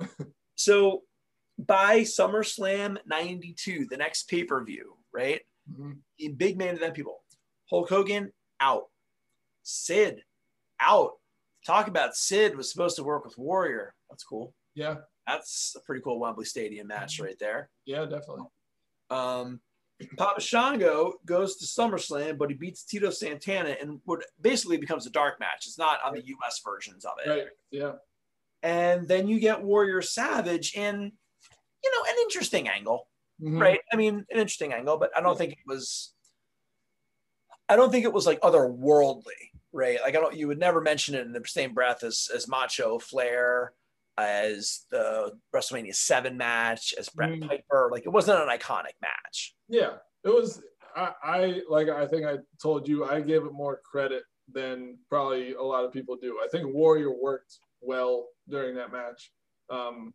so by SummerSlam 92, the next pay-per-view, right? Mhm. The big man to them people. Hulk Hogan out. Sid out. Talk about Sid was supposed to work with Warrior. That's cool. Yeah, That's a pretty cool Wembley Stadium match right there. yeah, definitely. Um, Papa Shango goes to SummerSlam, but he beats Tito Santana and what basically becomes a dark match. It's not on the US versions of it. Right. Yeah. And then you get Warrior Savage in, you know, an interesting angle, Mhm. right? I mean, an interesting angle, but I don't think it was. I don't think it was like otherworldly, right? Like I don't. You would never mention it in the same breath as as Macho Flair, as the WrestleMania Seven match, as Bret Mm. Piper. Like it wasn't an iconic match. Yeah, it was. I, I like. I think I told you I gave it more credit than probably a lot of people do. I think Warrior worked well during that match. Um,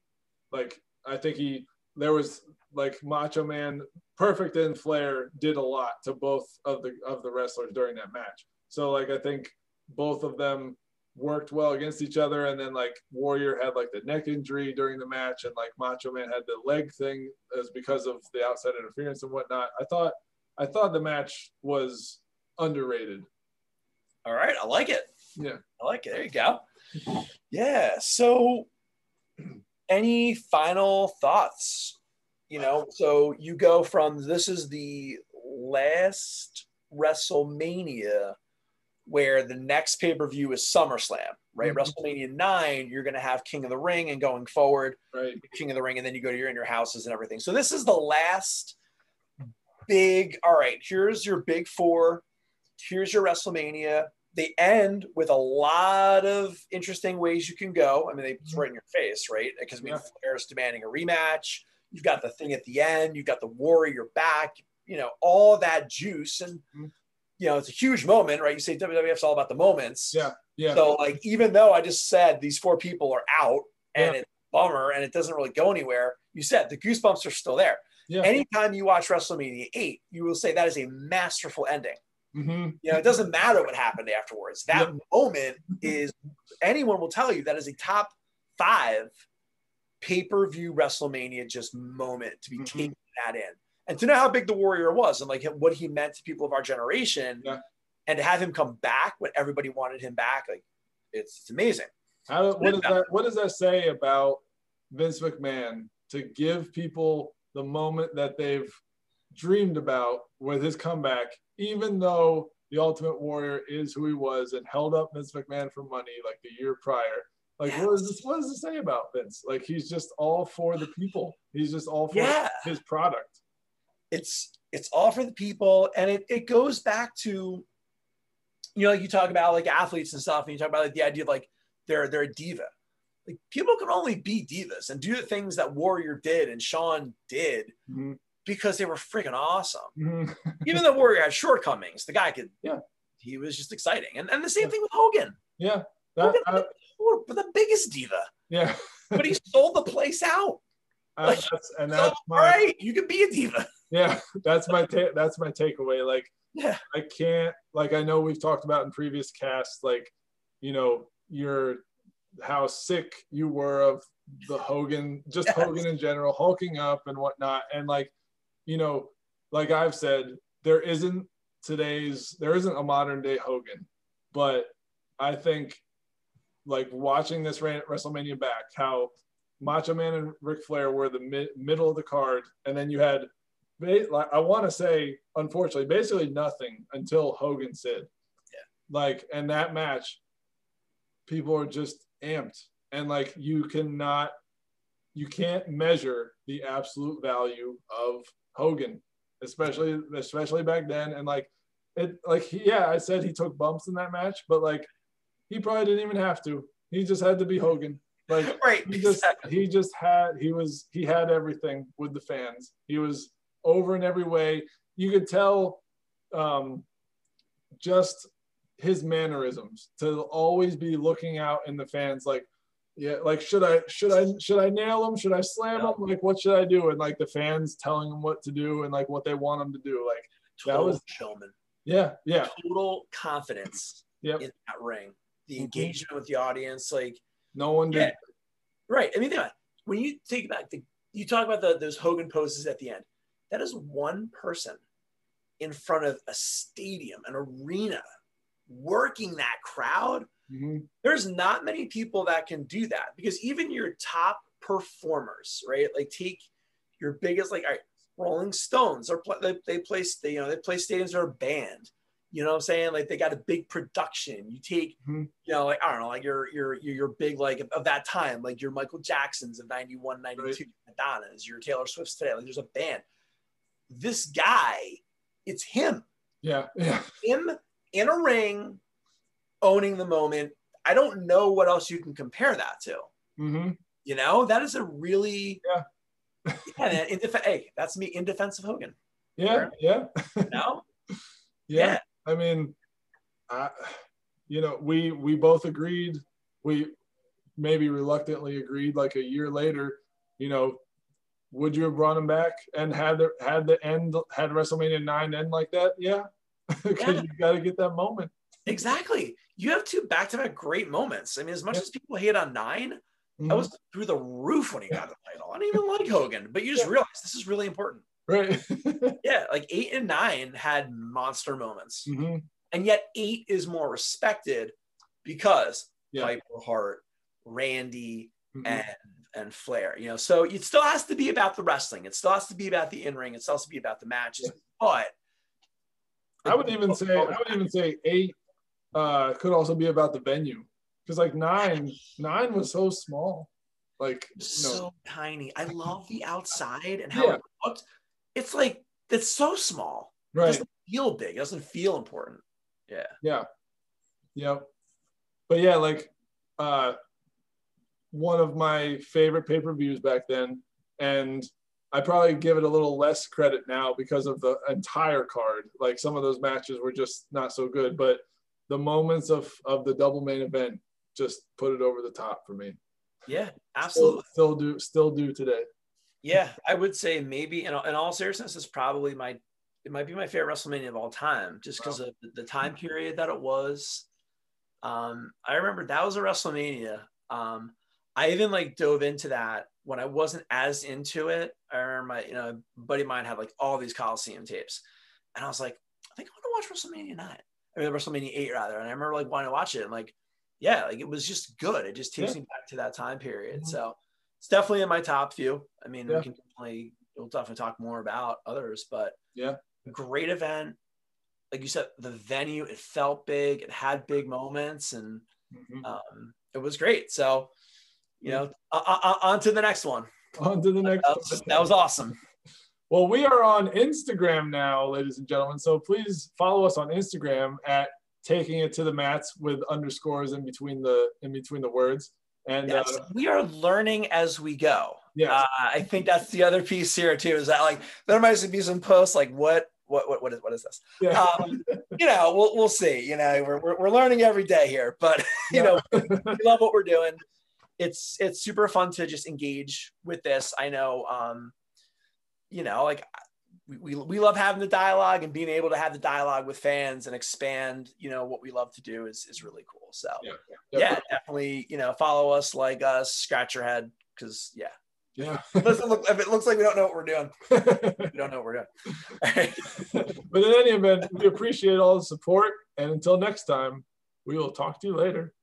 like I think he there was like Macho Man, Perfect and Flair did a lot to both of the of the wrestlers during that match. So like I think both of them worked well against each other and then like Warrior had like the neck injury during the match and like Macho Man had the leg thing as because of the outside interference and whatnot. I thought I thought the match was underrated. All right, I like it. Yeah. I like it. There you go. Yeah. So, any final thoughts? You know, so you go from this is the last WrestleMania where the next pay per view is SummerSlam, right? Mhm. WrestleMania 9, you're going to have King of the Ring and going forward, Right. King of the Ring, and then you go to your in your houses and everything. So, this is the last big, all right, here's your big four, here's your WrestleMania. They end with a lot of interesting ways you can go. I mean, they, it's right in your face, right? Because I mean, Yeah. Flair's demanding a rematch. You've got the thing at the end. You've got the Warrior back. You know, all that juice, and Mhm. You know, it's a huge moment, right? You say WWF's all about the moments. Yeah. Yeah. So, like, even though I just said these four people are out and Yeah. it's a bummer and it doesn't really go anywhere, you said the goosebumps are still there. yeah. Anytime you watch WrestleMania 8, you will say that is a masterful ending. hmm You know, it doesn't matter what happened afterwards. That moment is anyone will tell you that is a top five pay-per-view WrestleMania just moment to be Mhm. taking that in. And to know how big the warrior was and like what he meant to people of our generation Yeah. and to have him come back when everybody wanted him back, like it's, it's amazing. How, what does that What does that say about Vince McMahon to give people the moment that they've dreamed about with his comeback, even though the Ultimate Warrior is who he was and held up Vince McMahon for money like the year prior? Like, what does this? What does this say about Vince? Like, he's just all for the people. He's just all for Yeah. his product. It's it's all for the people. And it, it goes back to you know like you talk about like athletes and stuff and you talk about like the idea of like they're they're a diva. Like people can only be divas and do the things that warrior did and sean did Mhm. because they were freaking awesome. Mhm. even though warrior had shortcomings the guy could Yeah. he was just exciting. And, and the same thing with hogan. Yeah, that, I, Or the biggest diva. Yeah. but he sold the place out. I- Like, that's, and that's all my right you can be a diva yeah. That's my ta- that's my takeaway. Like, Yeah. I can't like I know we've talked about in previous casts, like, you know, your how sick you were of the Hogan, just Yes. Hogan in general, hulking up and whatnot. And like, you know, like I've said, there isn't today's there isn't a modern day Hogan, but I think like watching this WrestleMania back, how Macho Man and Ric Flair were the mid- middle of the card, and then you had, like I want to say, unfortunately, basically nothing until Hogan Sid. Yeah. Like, and that match, people are just amped and like you cannot you can't measure the absolute value of Hogan, especially especially back then. And like it like yeah, I said he took bumps in that match, but like he probably didn't even have to. He just had to be Hogan. Like right, he just he just had he was he had everything with the fans. He was over in every way. You could tell um, just his mannerisms to always be looking out in the fans like yeah like should i should i should i nail him? Should i slam him? Like what should i do? And like the fans telling him what to do and like what they want him to do. Like total that was showman. Yeah yeah. Total confidence yep. in that ring. The mm-hmm. engagement with the audience like no one did. yeah. right. I mean when you take back the you talk about the, those hogan poses at the end that is one person in front of a stadium an arena working that crowd, mm-hmm. there's not many people that can do that because even your top performers, right? Like take your biggest, like Rolling Stones, or they, they play, they, you know, they play stadiums or a band. You know what I'm saying? Like they got a big production. You take, mm-hmm. you know, like I don't know, like your your your big like of that time, like your Michael Jacksons of 91, 92, right. Madonna's, your Taylor Swift's today. Like there's a band. This guy, it's him. Yeah. Yeah. Him in a ring, owning the moment. I don't know what else you can compare that to. Mm-hmm. You know, that is a really yeah. yeah. In def- hey, that's me in defense of Hogan. Yeah, yeah. no. yeah. yeah. I mean, I, you know, we we both agreed. We maybe reluctantly agreed. Like a year later, you know, would you have brought him back and had the had the end had WrestleMania nine end like that? Yeah, because yeah. you got to get that moment. Exactly. You have two back-to-back great moments. I mean, as much yeah. as people hate on 9 mm-hmm. I was through the roof when he got the title. I didn't even like Hogan, but you just yeah. realize this is really important. Right. yeah, like eight and nine had monster moments, mm-hmm. and yet eight is more respected because yeah. Piper Hart, Randy, mm-hmm. and and Flair. You know, so it still has to be about the wrestling. It still has to be about the in ring. It still has to be about the matches. But I would even say I would even say eight uh, could also be about the venue because like nine nine was so small, like so tiny. I love the outside and how yeah. it looked. It's like it's so small. Right. It doesn't feel big. It doesn't feel important. Yeah. Yeah. Yep. But yeah, like uh, one of my favorite pay per views back then, and I probably give it a little less credit now because of the entire card. Like some of those matches were just not so good, but the moments of of the double main event just put it over the top for me. Yeah, absolutely. Still, still do still do today. Yeah, I would say maybe in, in all seriousness, it's probably my it might be my favorite WrestleMania of all time, just because wow. of the time period that it was. Um, I remember that was a WrestleMania. Um, I even like dove into that when I wasn't as into it. I remember my, you know, buddy of mine had like all these Coliseum tapes. And I was like, I think I want to watch WrestleMania 9. I mean, WrestleMania 8 rather. And I remember like wanting to watch it. And like, yeah, like it was just good. It just takes yeah. me back to that time period. Mm-hmm. So it's definitely in my top few. I mean, yeah. we can definitely, we'll definitely talk more about others, but yeah, great event. Like you said, the venue, it felt big, it had big moments, and mm-hmm. um, it was great. So, you know, uh, uh, on to the next one. On to the next that was, that was awesome. Well, we are on Instagram now, ladies and gentlemen. So please follow us on Instagram at taking it to the mats with underscores in between the in between the words. And yes, uh, we are learning as we go. Yeah, uh, I think that's the other piece here too. Is that like there might be some posts like what what what what is what is this? Yeah. Um, you know, we'll we'll see. You know, we're we're, we're learning every day here, but you yeah. know, we love what we're doing it's it's super fun to just engage with this. I know, um, you know, like we, we, we love having the dialogue and being able to have the dialogue with fans and expand, you know, what we love to do is, is really cool. So yeah, yeah, yeah definitely, you know, follow us, like us, scratch your head. Cause yeah. Yeah. look, if it looks like we don't know what we're doing, we don't know what we're doing. but in any event, we appreciate all the support. And until next time, we will talk to you later.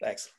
Thanks.